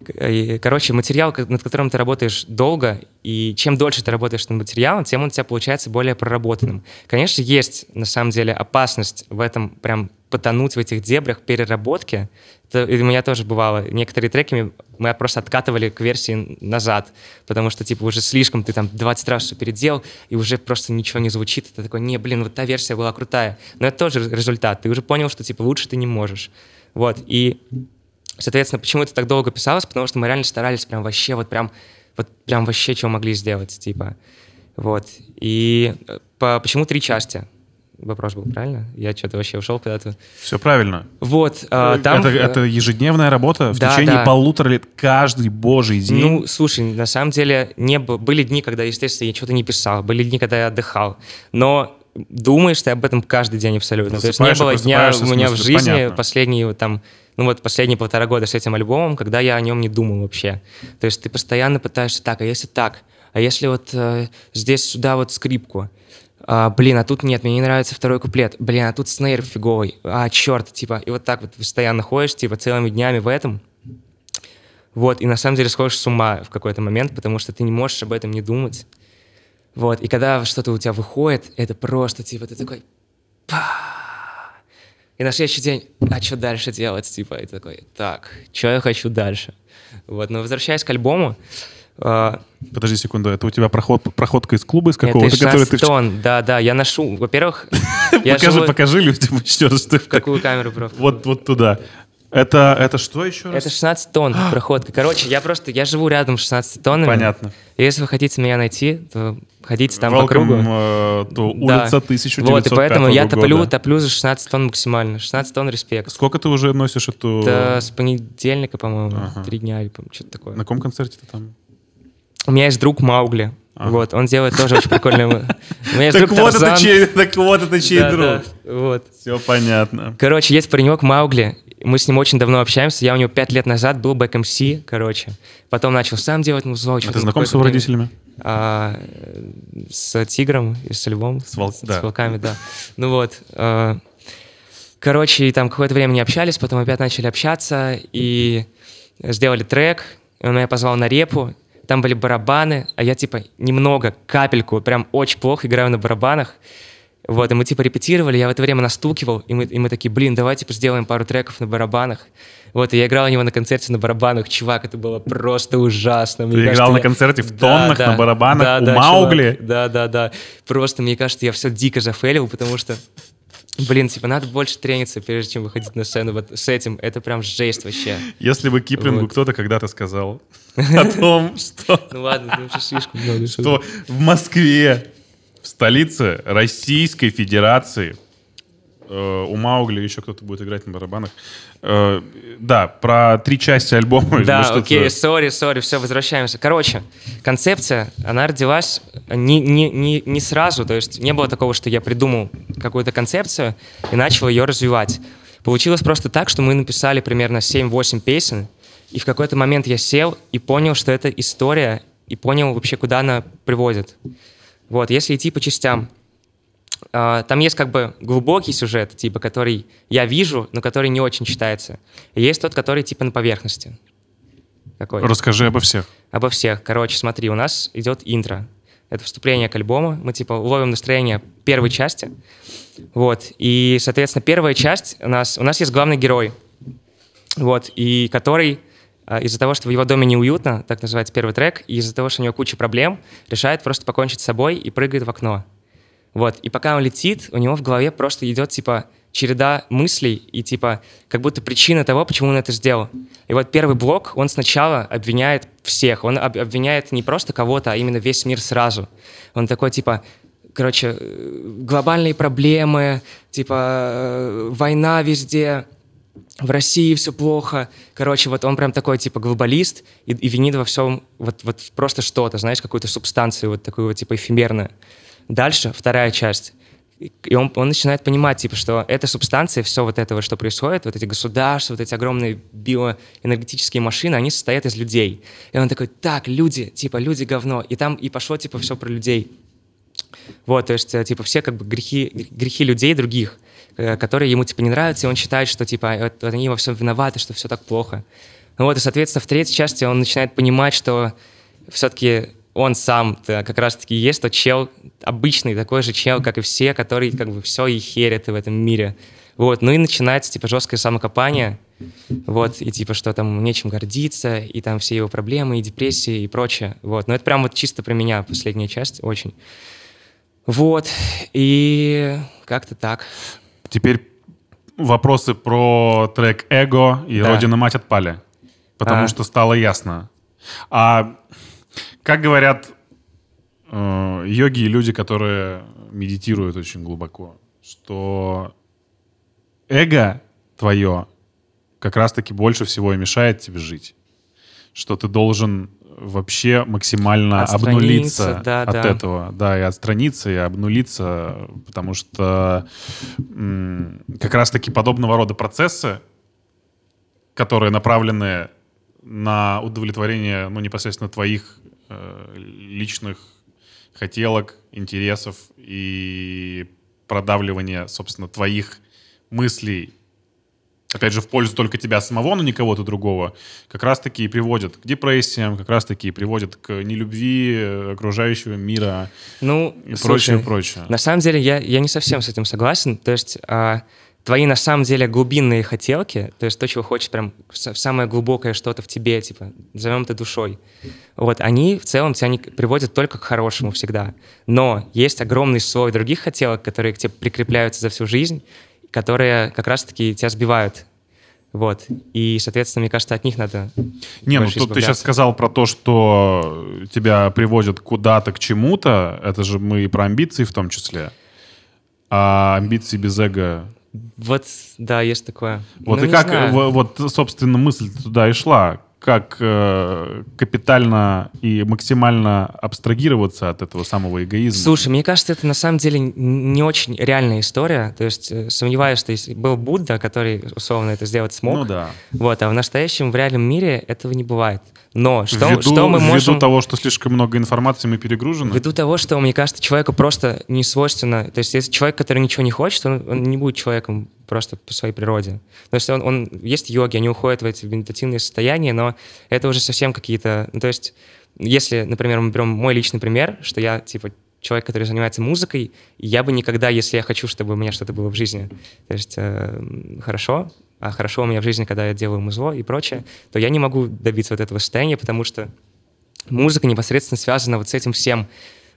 э, Короче, материал, над которым ты работаешь долго, и чем дольше ты работаешь над материалом, тем он у тебя получается более проработанным. Конечно, есть, на самом деле, опасность в этом прям потонуть в этих дебрях переработки. Это у меня тоже бывало. Некоторые треки мы просто откатывали к версии назад, потому что, типа, уже слишком ты там 20 раз все переделал, и уже просто ничего не звучит. Ты такой, не, блин, вот та версия была крутая. Но это тоже результат. Ты уже понял, что, типа, лучше ты не можешь. Вот, и Соответственно, почему это так долго писалось? Потому что мы реально старались прям вообще, вот прям, вот прям вообще чего могли сделать, типа. Вот. И э, по, почему три части? Вопрос был, правильно? Я что-то вообще ушел куда-то. Все правильно. Вот, а, там... это, э, это ежедневная работа в да, течение да. полутора лет, каждый божий день. Ну, слушай, на самом деле не б- были дни, когда, естественно, я что-то не писал, были дни, когда я отдыхал, но думаешь ты об этом каждый день абсолютно. То есть не было дня у меня в жизни понятно. последние вот там, ну вот последние полтора года с этим альбомом, когда я о нем не думал вообще. То есть ты постоянно пытаешься так, а если так, а если вот э, здесь сюда вот скрипку, а, блин, а тут нет, мне не нравится второй куплет, блин, а тут снейр фиговый, а, черт, типа, и вот так вот постоянно ходишь, типа, целыми днями в этом, вот, и на самом деле сходишь с ума в какой-то момент, потому что ты не можешь об этом не думать. Вот, и когда что-то у тебя выходит, это просто, типа, ты такой... «Па!» И на следующий день, а что дальше делать? Типа, и такой, так, что я хочу дальше? Вот, но возвращаясь к альбому, э, Подожди секунду, это у тебя проход, проходка из клуба из это какого-то, который 16 ты... тонн, да, да, я ношу, во-первем, я Покажи, живу- покажи людям еще раз. ты- Какую камеру, бро? Вот, вот туда. Это, это что еще раз? Это 16 тонн проходка. Короче, я просто, я живу рядом с 16 тоннами. Понятно. Если вы хотите меня найти, то ходите там по Welcome, кругу. э, Да. улица 1905 Вот, и поэтому я топлю, года. топлю за 16 тонн максимально. 16 тонн респект. Сколько ты уже носишь эту... Это с понедельника, по-моему, Ага. три дня или что-то такое. На каком концерте ты там? У меня есть друг Маугли. Вот, он делает тоже очень есть Так вот, это чей, Да, друг. да, Вот. Все понятно. Короче, есть паренек Маугли. Мы с ним очень давно общаемся. Я у него пять лет назад был бэк МС, короче. Потом начал сам делать музло. А ты знаком с его родителями? А, с тигром и с львом. С вол- С, да. с волками, да. Ну вот. э, короче, и там какое-то время не общались, потом опять начали общаться и сделали трек. Он меня позвал на репу. Там были барабаны, а я типа немного, капельку, прям очень плохо играю на барабанах. Вот, и мы типа репетировали, я в это время настукивал, и мы, и мы такие, блин, давай типа сделаем пару треков на барабанах. Вот, и я играл у него на концерте на барабанах. Чувак, это было просто ужасно. Мне Ты кажется, играл на я- концерте в Да, тоннах да. на барабанах Да, у да, Маугли? чувак. Да, да, да. Просто, мне кажется, я все дико зафейлил, потому что, блин, типа, надо больше трениться, прежде чем выходить на сцену вот с этим. Это прям жесть вообще. Если бы Киплингу Вот. кто-то когда-то сказал о том, что, Ну ладно, это уже слишком много. что в Москве, в столице Российской Федерации, э, у Маугли еще кто-то будет играть на барабанах. Э, Да, про три части альбома. Да, окей, сори, сори, все, возвращаемся. Короче, концепция, она родилась не, не, не, не сразу, то есть не было такого, что я придумал какую-то концепцию и начал ее развивать. Получилось просто так, что мы написали примерно 7-8 песен, и в какой-то момент я сел и понял, что это история, и понял вообще, куда она приводит. Вот, если идти по частям, а, там есть как бы глубокий сюжет, типа, который я вижу, но который не очень читается. И есть тот, который типа на поверхности. Какой? Расскажи обо всех. Обо всех. Короче, смотри, у нас идет интро. Это вступление к альбому. Мы типа ловим настроение первой части. Вот. И, соответственно, первая часть у нас... У нас есть главный герой. Вот. И который из-за того, что в его доме неуютно, так называется первый трек, и из-за того, что у него куча проблем, решает просто покончить с собой и прыгает в окно. Вот. И пока он летит, у него в голове просто идет, типа, череда мыслей и, типа, как будто причина того, почему он это сделал. И вот первый блок, он сначала обвиняет всех. Он об- обвиняет не просто кого-то, а именно весь мир сразу. Он такой, типа, короче, э, глобальные проблемы, типа, э, война везде, в России все плохо. Короче, вот он прям такой, типа, глобалист и, и винит во всем вот, вот просто что-то, знаешь, какую-то субстанцию, вот такую вот, типа, эфемерную. Дальше вторая часть. И- он, он начинает понимать, типа, что эта субстанция, все вот это, что происходит, вот эти государства, вот эти огромные биоэнергетические машины, они состоят из людей. И он такой, так, люди, типа, люди говно. И там и пошло, типа, все про людей. Вот, то есть, э, типа, все как бы грехи, грехи людей других, которые ему, типа, не нравятся, и он считает, что, типа, вот, вот они во всем виноваты, что все так плохо. Ну вот, и, соответственно, в третьей части он начинает понимать, что все-таки он сам как раз-таки есть тот чел, обычный такой же чел, как и все, который как бы все и херит в этом мире. Вот, ну и начинается, типа, жесткое самокопание, вот, и типа, что там нечем гордиться, и там все его проблемы, и депрессии, и прочее, вот. Но это прям вот чисто про меня последняя часть, очень. Вот, и как-то так. Теперь вопросы про трек «Эго» и Да. «Родина мать» отпали. Потому А. что стало ясно. А как говорят э, йоги и люди, которые медитируют очень глубоко, что эго твое как раз-таки больше всего и мешает тебе жить. Что ты должен вообще максимально Отстраниться, обнулиться да, от да. этого. Да, и отстраниться, и обнулиться, потому что м, как раз-таки подобного рода процессы, которые направлены на удовлетворение, ну, непосредственно твоих э, личных хотелок, интересов и продавливание, собственно, твоих мыслей, опять же, в пользу только тебя самого, но не кого-то другого, как раз-таки и приводят к депрессиям, как раз-таки и приводят к нелюбви э, окружающего мира Ну, и слушай, прочее, прочее. На самом деле я, я не совсем с этим согласен. То есть а, твои на самом деле глубинные хотелки, то есть то, чего хочешь прям самое глубокое что-то в тебе, типа, назовем это душой, вот, они в целом тебя не приводят только к хорошему всегда. Но есть огромный слой других хотелок, которые к тебе прикрепляются за всю жизнь, которые как раз-таки тебя сбивают. Вот. И, соответственно, мне кажется, от них надо Не, ну тут ты сейчас сказал про то, что тебя приводят куда-то к чему-то. Это же мы и про амбиции в том числе. А амбиции без эго... Вот, да, есть такое. Вот Ну, и как, знаю. вот, собственно, мысль туда и шла. Как э, капитально и максимально абстрагироваться от этого самого эгоизма. Слушай, мне кажется, это на самом деле не очень реальная история. То есть э, сомневаюсь, что если был Будда, который условно это сделать смог. Ну да. Вот, а в настоящем, в реальном мире этого не бывает. Но что, ввиду, что мы ввиду можем... того, что слишком много информации, мы перегружены. Ввиду того, что, мне кажется, человеку просто не свойственно... То есть если человек, который ничего не хочет, он, он не будет человеком просто по своей природе. То есть он, он есть йоги, они уходят в эти медитативные состояния, но это уже совсем какие-то... Ну, то есть если, например, мы берем мой личный пример, что я, типа, человек, который занимается музыкой, я бы никогда, если я хочу, чтобы у меня что-то было в жизни, то есть э, хорошо, а хорошо у меня в жизни, когда я делаю музло и прочее, то я не могу добиться вот этого состояния, потому что музыка непосредственно связана вот с этим всем.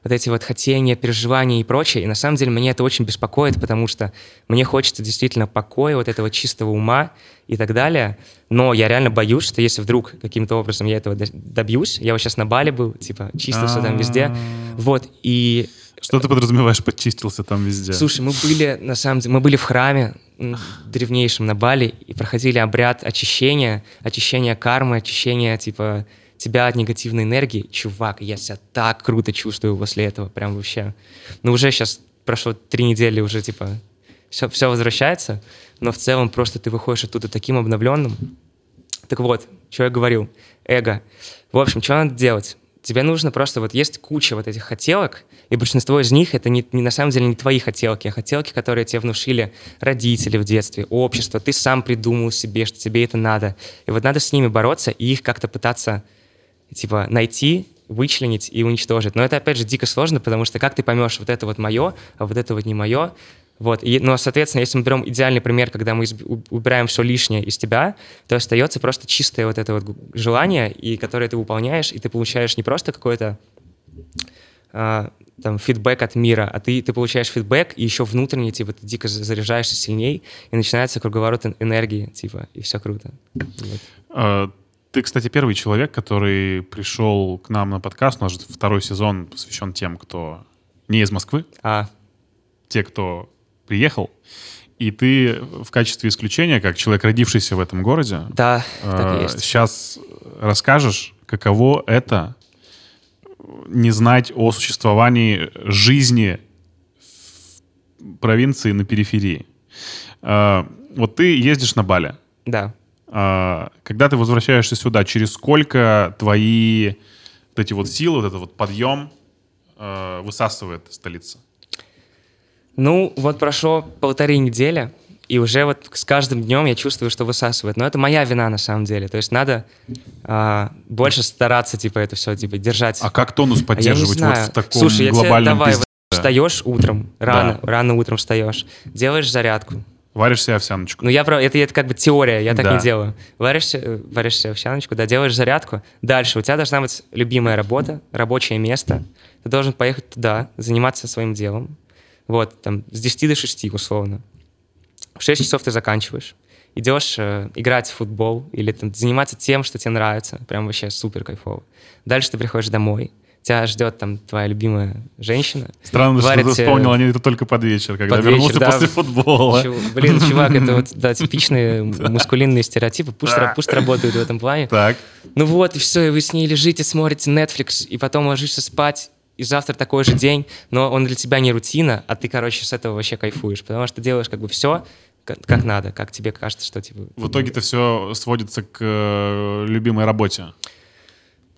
Вот эти вот хотения, переживания и прочее. И на самом деле меня это очень беспокоит, потому что мне хочется действительно покоя, вот этого чистого ума и так далее. Но я реально боюсь, что если вдруг каким-то образом я этого до- добьюсь, я вот сейчас на Бале был, типа, чистился там везде. Вот, и Что ты подразумеваешь, подчистился там везде? Слушай, мы были, на самом деле, мы были в храме древнейшем на Бали и проходили обряд очищения, очищения кармы, очищения, типа, тебя от негативной энергии. Чувак, я себя так круто чувствую после этого, прям вообще. Ну, уже сейчас прошло три недели, уже, типа, все, все возвращается, но в целом просто ты выходишь оттуда таким обновленным. Так вот, что я говорил, эго. В общем, что надо делать? Тебе нужно просто, вот есть куча вот этих хотелок, и большинство из них это не, не на самом деле не твои хотелки, а хотелки, которые тебе внушили родители в детстве, общество, ты сам придумал себе, что тебе это надо. И вот надо с ними бороться и их как-то пытаться, типа, найти, вычленить и уничтожить. Но это, опять же, дико сложно, потому что как ты поймешь, вот это вот мое, а вот это вот не мое, вот, и, но, соответственно, если мы берем идеальный пример, когда мы убираем все лишнее из тебя, то остается просто чистое вот это вот желание, и которое ты выполняешь, и ты получаешь не просто какой-то а, там фидбэк от мира, а ты, ты получаешь фидбэк, и еще внутренне, типа, ты дико за- заряжаешься сильней, и начинается круговорот эн- энергии, типа, и все круто. Вот. Э, Ты, кстати, первый человек, который пришел к нам на подкаст. У нас же второй сезон посвящен тем, кто не из Москвы, А, те, кто приехал. И ты в качестве исключения, как человек, родившийся в этом городе, да, так и есть. сейчас расскажешь, каково это не знать о существовании жизни в провинции на периферии. Э, Вот ты ездишь на Бали. Да. А, Когда ты возвращаешься сюда, через сколько твои вот эти вот силы, вот этот вот подъем э, высасывает столица? Ну, вот прошло полторы недели, и уже вот с каждым днем я чувствую, что высасывает. Но это моя вина на самом деле. То есть надо а, больше стараться, типа, это все, типа, держать. А как тонус А поддерживать вот знаю. в таком Слушай, я тебе давай, пизде? вот встаешь утром, рано, рано утром встаешь, делаешь зарядку. Варишь себе овсяночку. Ну, я про это, это как бы теория, я так Да. не делаю. Варишь, э, варишь себе овсяночку, да, делаешь зарядку. Дальше у тебя должна быть любимая работа, рабочее место. Ты должен поехать туда, заниматься своим делом. Вот, там, с 10 до 6 условно. В 6 часов ты заканчиваешь. Идешь э, играть в футбол или там, заниматься тем, что тебе нравится. Прям вообще супер кайфово. Дальше ты приходишь домой. Тебя ждет там твоя любимая женщина. Странно, что Варит ты тебе- вспомнил они это только под вечер, когда Под вернулся вечер, да. после футбола. Чу- Блин, чувак, это вот, да, типичные мускулинные стереотипы. Пусть, ра- пусть работают в этом плане. Так. Ну вот, и все, и вы с ней лежите, смотрите Netflix, и потом ложишься спать, и завтра такой же день, но он для тебя не рутина, а ты, короче, с этого вообще кайфуешь, потому что делаешь как бы все, как, как надо, как тебе кажется, что типа... В итоге-то все сводится к э, любимой работе.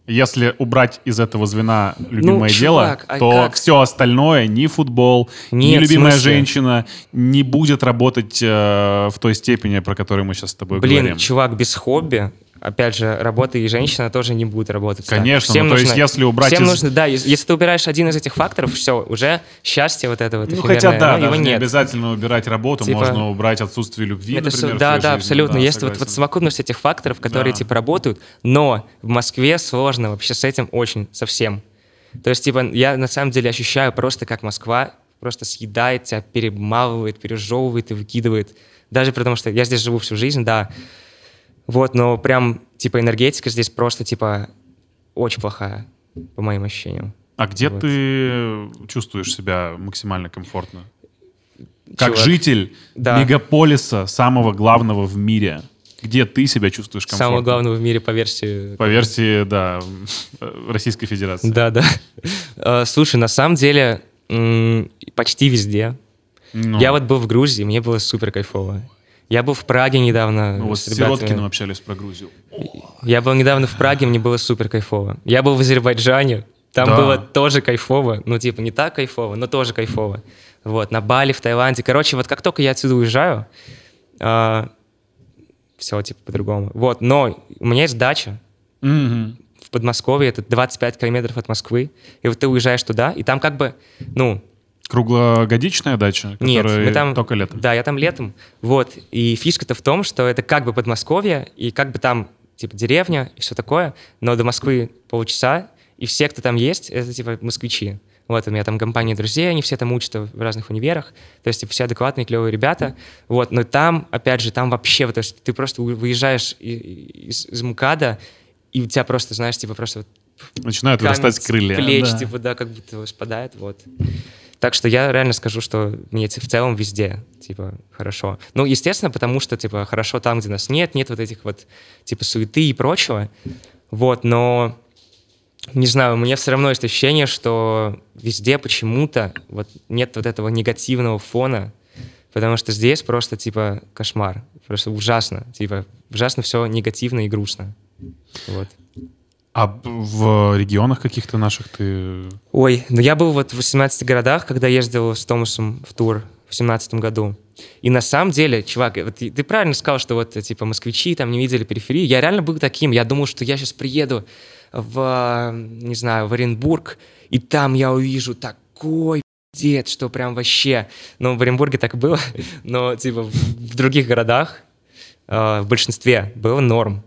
Если убрать из этого звена любимое Ну, дело, чувак, а то как? все остальное, ни футбол, ни Нет, в любимая женщина, не будет работать э, в той степени, про которую мы сейчас с тобой Блин, говорим. чувак, без хобби, опять же, работа и женщина тоже не будут работать. Конечно, Всем ну, то есть если убрать Всем из- нужно, да, ес- если ты убираешь один из этих факторов, все, уже счастье вот это вот Ну, хотя да, его даже не нет. обязательно убирать работу, Типа- можно убрать отсутствие любви, Это например, всё- в да, да, жизни. абсолютно. Да, Есть вот, вот совокупность этих факторов, которые Да. типа работают, но в Москве сложно вообще с этим очень совсем. То есть, типа, я на самом деле ощущаю просто, как Москва просто съедает тебя, перемалывает, пережевывает и выкидывает. Даже потому что я здесь живу всю жизнь, да. Вот, но прям, типа, энергетика здесь просто, типа, очень плохая, по моим ощущениям. А где Вот. ты чувствуешь себя максимально комфортно? Как Чувак, житель да. мегаполиса, самого главного в мире, где ты себя чувствуешь комфортно? Самого главного в мире по версии... По версии, да, Российской Федерации. Да, да. Э, Слушай, на самом деле, почти везде. Ну, Я вот был в Грузии, мне было супер кайфово. Я был в Праге недавно. ну, вот с с. Сироткиным общались про Грузию. Я был недавно в Праге, мне было супер кайфово. Я был в Азербайджане, там Да. было тоже кайфово. Ну, типа, не так кайфово, но тоже кайфово. Вот, на Бали, в Таиланде. Короче, вот как только я отсюда уезжаю, все, типа, по-другому. Вот, но у меня есть дача Мгм. в Подмосковье, это 25 километров от Москвы, и вот ты уезжаешь туда, и там как бы, ну, Круглогодичная дача, нет, мы там... только летом? Да, я там летом. Вот. И фишка-то в том, что это как бы Подмосковье, и как бы там, типа, деревня и все такое, но до Москвы полчаса, и все, кто там есть, это, типа, москвичи. Вот, у меня там компания друзей, они все там учатся в разных универах, то есть, типа, все адекватные, клевые ребята. Вот, но там, опять же, там вообще, вот, то есть, ты просто вы- выезжаешь из, из МКАДа, и у тебя просто, знаешь, типа, просто вот Начинают вырастать крылья. плеч, да. типа, да, как будто спадает, вот. Так что я реально скажу, что мне в целом везде, типа, хорошо. Ну, естественно, потому что, типа, хорошо там, где нас нет, нет вот этих вот, типа, суеты и прочего. Вот, но, не знаю, у меня все равно есть ощущение, что везде почему-то вот нет вот этого негативного фона, потому что здесь просто, типа, кошмар. Просто ужасно. Типа, ужасно все негативно и грустно. Вот. А в регионах каких-то наших ты... Ой, ну я был вот в 18 городах, когда ездил с Томасом в тур в 17 году. И на самом деле, чувак, вот ты ты правильно сказал, что вот, типа, москвичи там не видели периферии. Я реально был таким. Я думал, что я сейчас приеду в, не знаю, в Оренбург, и там я увижу такой дед, что прям вообще... Ну, в Оренбурге так было, но, типа, в в других городах, э, в большинстве было норм.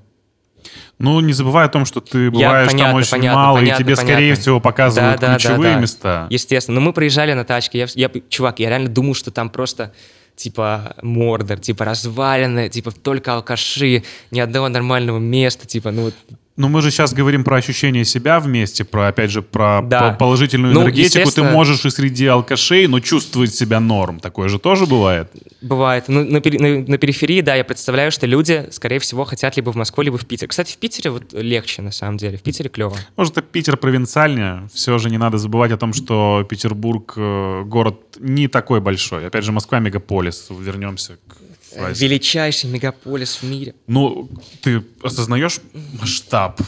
Ну, не забывай о том, что ты бываешь там понятно, очень понятно, мало, понятно, и тебе, скорее понятно. всего, показывают Да, да, да, ключевые да. места. Естественно. Но мы проезжали на тачке. Я, я- чувак, я реально думал, что там просто типа Мордор, типа развалины, типа только алкаши, ни одного нормального места, типа, ну вот Но мы же сейчас говорим про ощущение себя вместе, про, опять же, про Да. по- положительную Ну, энергетику. Ты естественно- можешь и среди алкашей, но чувствовать себя норм. Такое же тоже бывает. бывает. Ну, на, пери- на- на периферии, да, я представляю, что люди, скорее всего, хотят либо в Москву, либо в Питер. Кстати, в Питере вот легче, на самом деле. В Питере клево. Может, это Питер провинциальнее. Все же не надо забывать о том, что Петербург э, город не такой большой. Опять же, Москва мегаполис. Вернемся к фразе. Величайший мегаполис в мире. Ну, ты осознаешь масштаб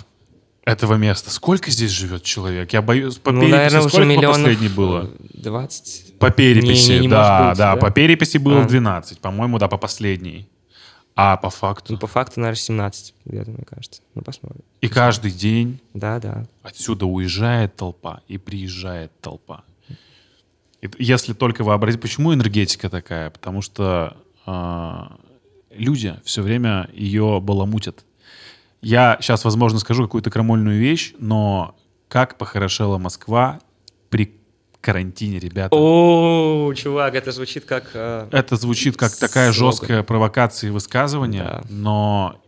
этого места? Сколько здесь живет человек? Я боюсь, по ну, переписи наверное, уже сколько по миллионов последней было? 20. По переписи, Не- не- не да, быть, да, да? по переписи было А. 12, по-моему, да, по последней. А по факту? Ну, по факту, наверное, 17, где-то, мне кажется. Ну, посмотрим. И каждый день Да, да. отсюда уезжает толпа и приезжает толпа. И если только вообразить, почему энергетика такая? Потому что люди все время ее баламутят. Я сейчас, возможно, скажу какую-то крамольную вещь, но как похорошела Москва при карантине, ребята. О, чувак, это звучит как... э, Это звучит как такая жесткая провокация и высказывание, Да. но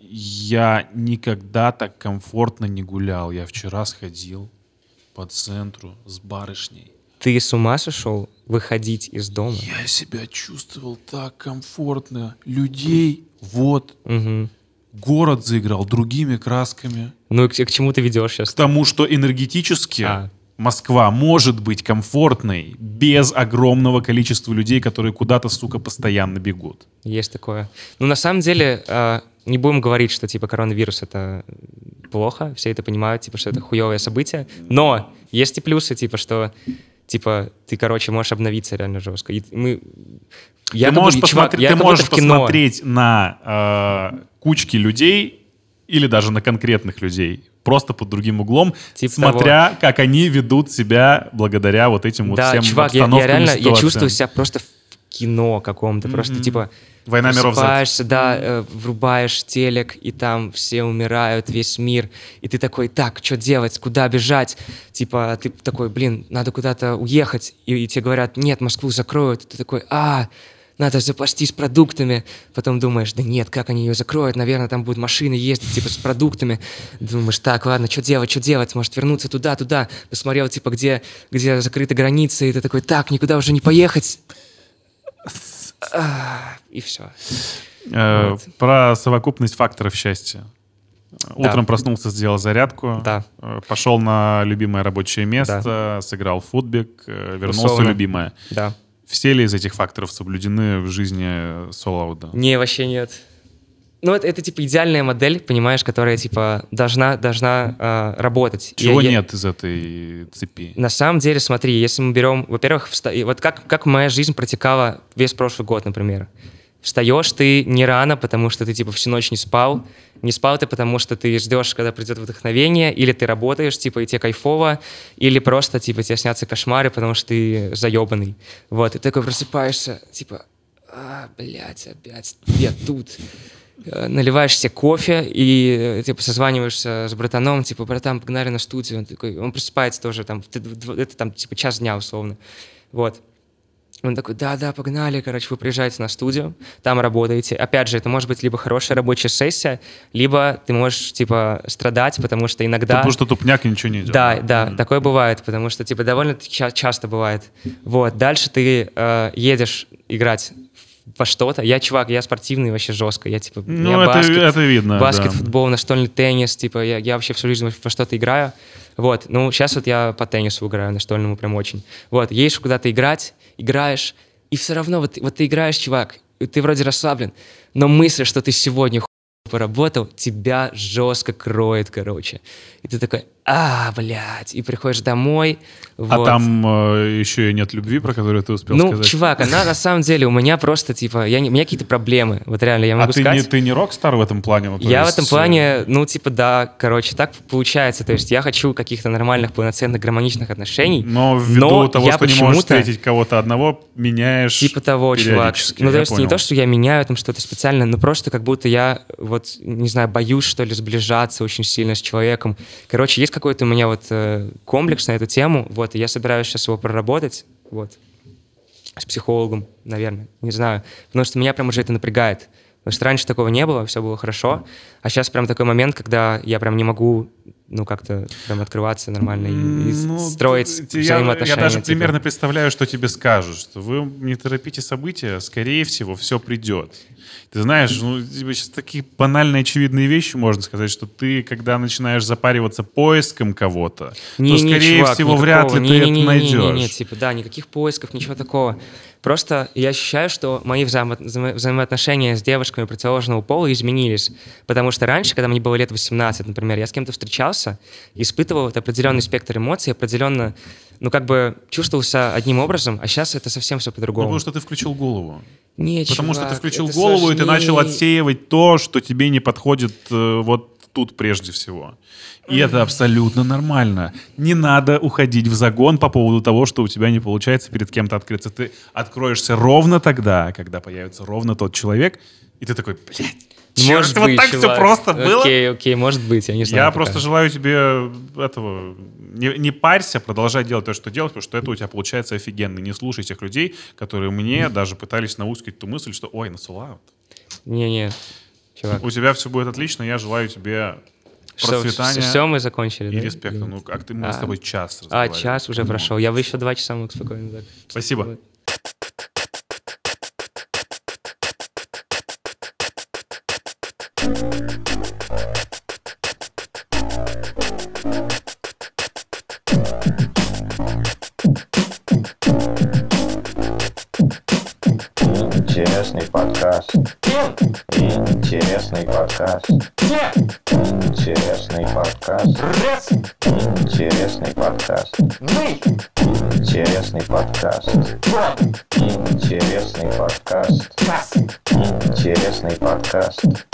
я никогда так комфортно не гулял. Я вчера сходил по центру с барышней. Ты с ума сошел выходить из дома? Я себя чувствовал так комфортно. Людей, вот, Мгм. город заиграл другими красками. Ну и к, к чему ты ведешь сейчас? К тому, что энергетически А. Москва может быть комфортной без огромного количества людей, которые куда-то, сука, постоянно бегут. Есть такое. Ну, на самом деле, э, не будем говорить, что, типа, коронавирус — это плохо, все это понимают, типа, что это хуевое событие, но есть и плюсы, типа, что, типа, ты, короче, можешь обновиться реально жестко. И мы... Я ты можешь, будто- чувак, посмотри- я ты можешь посмотреть на э, кучки людей или даже на конкретных людей просто под другим углом, Типа смотря как они ведут себя благодаря вот этим вот Да, всем чувак, я, я реально, я чувствую себя просто кино каком-то, просто, типа... «Война миров Z». Просыпаешься, да, э, врубаешь телек, и там все умирают, весь мир. И ты такой, так, что делать, куда бежать? Типа, ты такой, блин, надо куда-то уехать. И, и тебе говорят, нет, Москву закроют. И ты такой, а, надо запастись продуктами. Потом думаешь, да нет, как они ее закроют, наверное, там будут машины ездить, типа, с продуктами. Думаешь, так, ладно, что делать, что делать, может вернуться туда, туда. Посмотрел, типа, где, где закрыты границы, и ты такой, так, никуда уже не поехать. А, И все. Э, Вот. Про совокупность факторов счастья. Утром проснулся, сделал зарядку, Да. э, пошел на любимое рабочее место, сыграл футбик, э, вернулся Условно. любимое. Да. Все ли из этих факторов соблюдены в жизни солоуда? Не, вообще нет. Ну, это, это, типа, идеальная модель, понимаешь, которая, типа, должна, должна э, работать. Чего Я- я- нет из этой цепи? На самом деле, смотри, если мы берем, во-первых, вста- вот как, как моя жизнь протекала весь прошлый год, например. Встаешь ты не рано, потому что ты типа всю ночь не спал. Не спал ты, потому что ты ждешь, когда придет вдохновение, или ты работаешь, типа, и тебе кайфово, или просто, типа, тебе снятся кошмары, потому что ты заебанный. Вот, и ты такой просыпаешься, типа, а, блядь, опять я тут. Э, Наливаешь себе кофе и, э, типа, созваниваешься с братаном, типа, братан, погнали на студию. Он такой, он просыпается тоже, там, это там, типа, час дня, условно. Вот. Он такой, да-да, погнали, короче, вы приезжаете на студию, там работаете. Опять же, это может быть либо хорошая рабочая сессия, либо ты можешь, типа, страдать, потому что иногда... Потому что тупняк и ничего не идет. Да, да, такое бывает, потому что, типа, довольно ча- часто бывает. Вот, дальше ты э, едешь играть во что-то. Я, чувак, я спортивный вообще жестко. Я, типа, Ну, меня это, баскет, это видно. баскет, да. футбол, настольный теннис, типа, я, я вообще всю жизнь во что-то играю. Вот, ну, сейчас вот я по теннису играю, настольному прям очень. Вот, едешь куда-то играть, играешь, и все равно вот, вот ты играешь, чувак, ты вроде расслаблен, но мысль, что ты сегодня поработал, тебя жестко кроет, короче. И ты такой, а, блядь, и приходишь домой, А вот. там э, еще и нет любви, про которую ты успел ну, сказать. чувак, она на самом деле у меня просто, типа, я не, у меня какие-то проблемы, вот реально, я а могу ты сказать. не, ты не рок-стар в этом плане? Ну, Я в есть, этом э, плане, ну, типа, да, короче, так получается. То есть я хочу каких-то нормальных, полноценных, гармоничных отношений. Но ввиду но того, я что не можешь встретить кого-то одного, меняешь Типа того, чувак. Ну, то есть не то, что я меняю там что-то специально, но просто как будто я, вот, не знаю, боюсь, что ли, сближаться очень сильно с человеком. Короче, есть какой-то у меня вот э, комплекс на эту тему, вот, и я собираюсь сейчас его проработать, вот, с психологом, наверное, не знаю, потому что меня прям уже это напрягает. Потому что раньше такого не было, все было хорошо, а сейчас прям такой момент, когда я прям не могу, ну, как-то прям открываться нормально и, и Ну, строить ты- я, взаимоотношения. я даже типа. примерно представляю, что тебе скажут, что вы не торопите события, скорее всего, все придет. Ты знаешь, ну, типа, сейчас такие банальные, очевидные вещи можно сказать, что ты, когда начинаешь запариваться поиском кого-то, Не, то, не, скорее чувак, всего, вряд никакого. ли ты это Не-не-не-не-не, найдешь. Не, типа, да, никаких поисков, ничего такого. Просто я ощущаю, что мои взаимо- взаимо- взаимоотношения с девушками противоположного пола изменились. Потому что раньше, когда мне было лет 18, например, я с кем-то встречался, испытывал вот определенный спектр эмоций, определенно, ну, как бы чувствовался одним образом, а сейчас это совсем все Ну, по-другому. потому что ты включил голову. Не, Потому что ты чувак, включил голову, и ты начал сложнее. отсеивать то, что тебе не подходит э, вот тут прежде всего. И это абсолютно нормально. Не надо уходить в загон по поводу того, что у тебя не получается перед кем-то открыться. Ты откроешься ровно тогда, когда появится ровно тот человек, и ты такой, блядь, черт, Может вот быть, так все чувак. просто было? Окей, окей, может быть, я не знаю. Я пока. просто желаю тебе этого... Не, не парься, продолжай делать то, что делаешь, потому что это у тебя получается офигенно. Не слушай тех людей, которые мне даже пытались наускать ту мысль, что ой, насулаут. Не-не, чувак. У тебя все будет отлично. Я желаю тебе процветания все, мы закончили, и да? респекта. Ну, как ты мы с А. тобой час А, час уже Ну, прошел. Я бы еще два часа мог спокойно так. Спасибо. Интересный подкаст. Интересный подкаст. Интересный подкаст. Интересный подкаст. Интересный подкаст. Интересный подкаст. Интересный подкаст.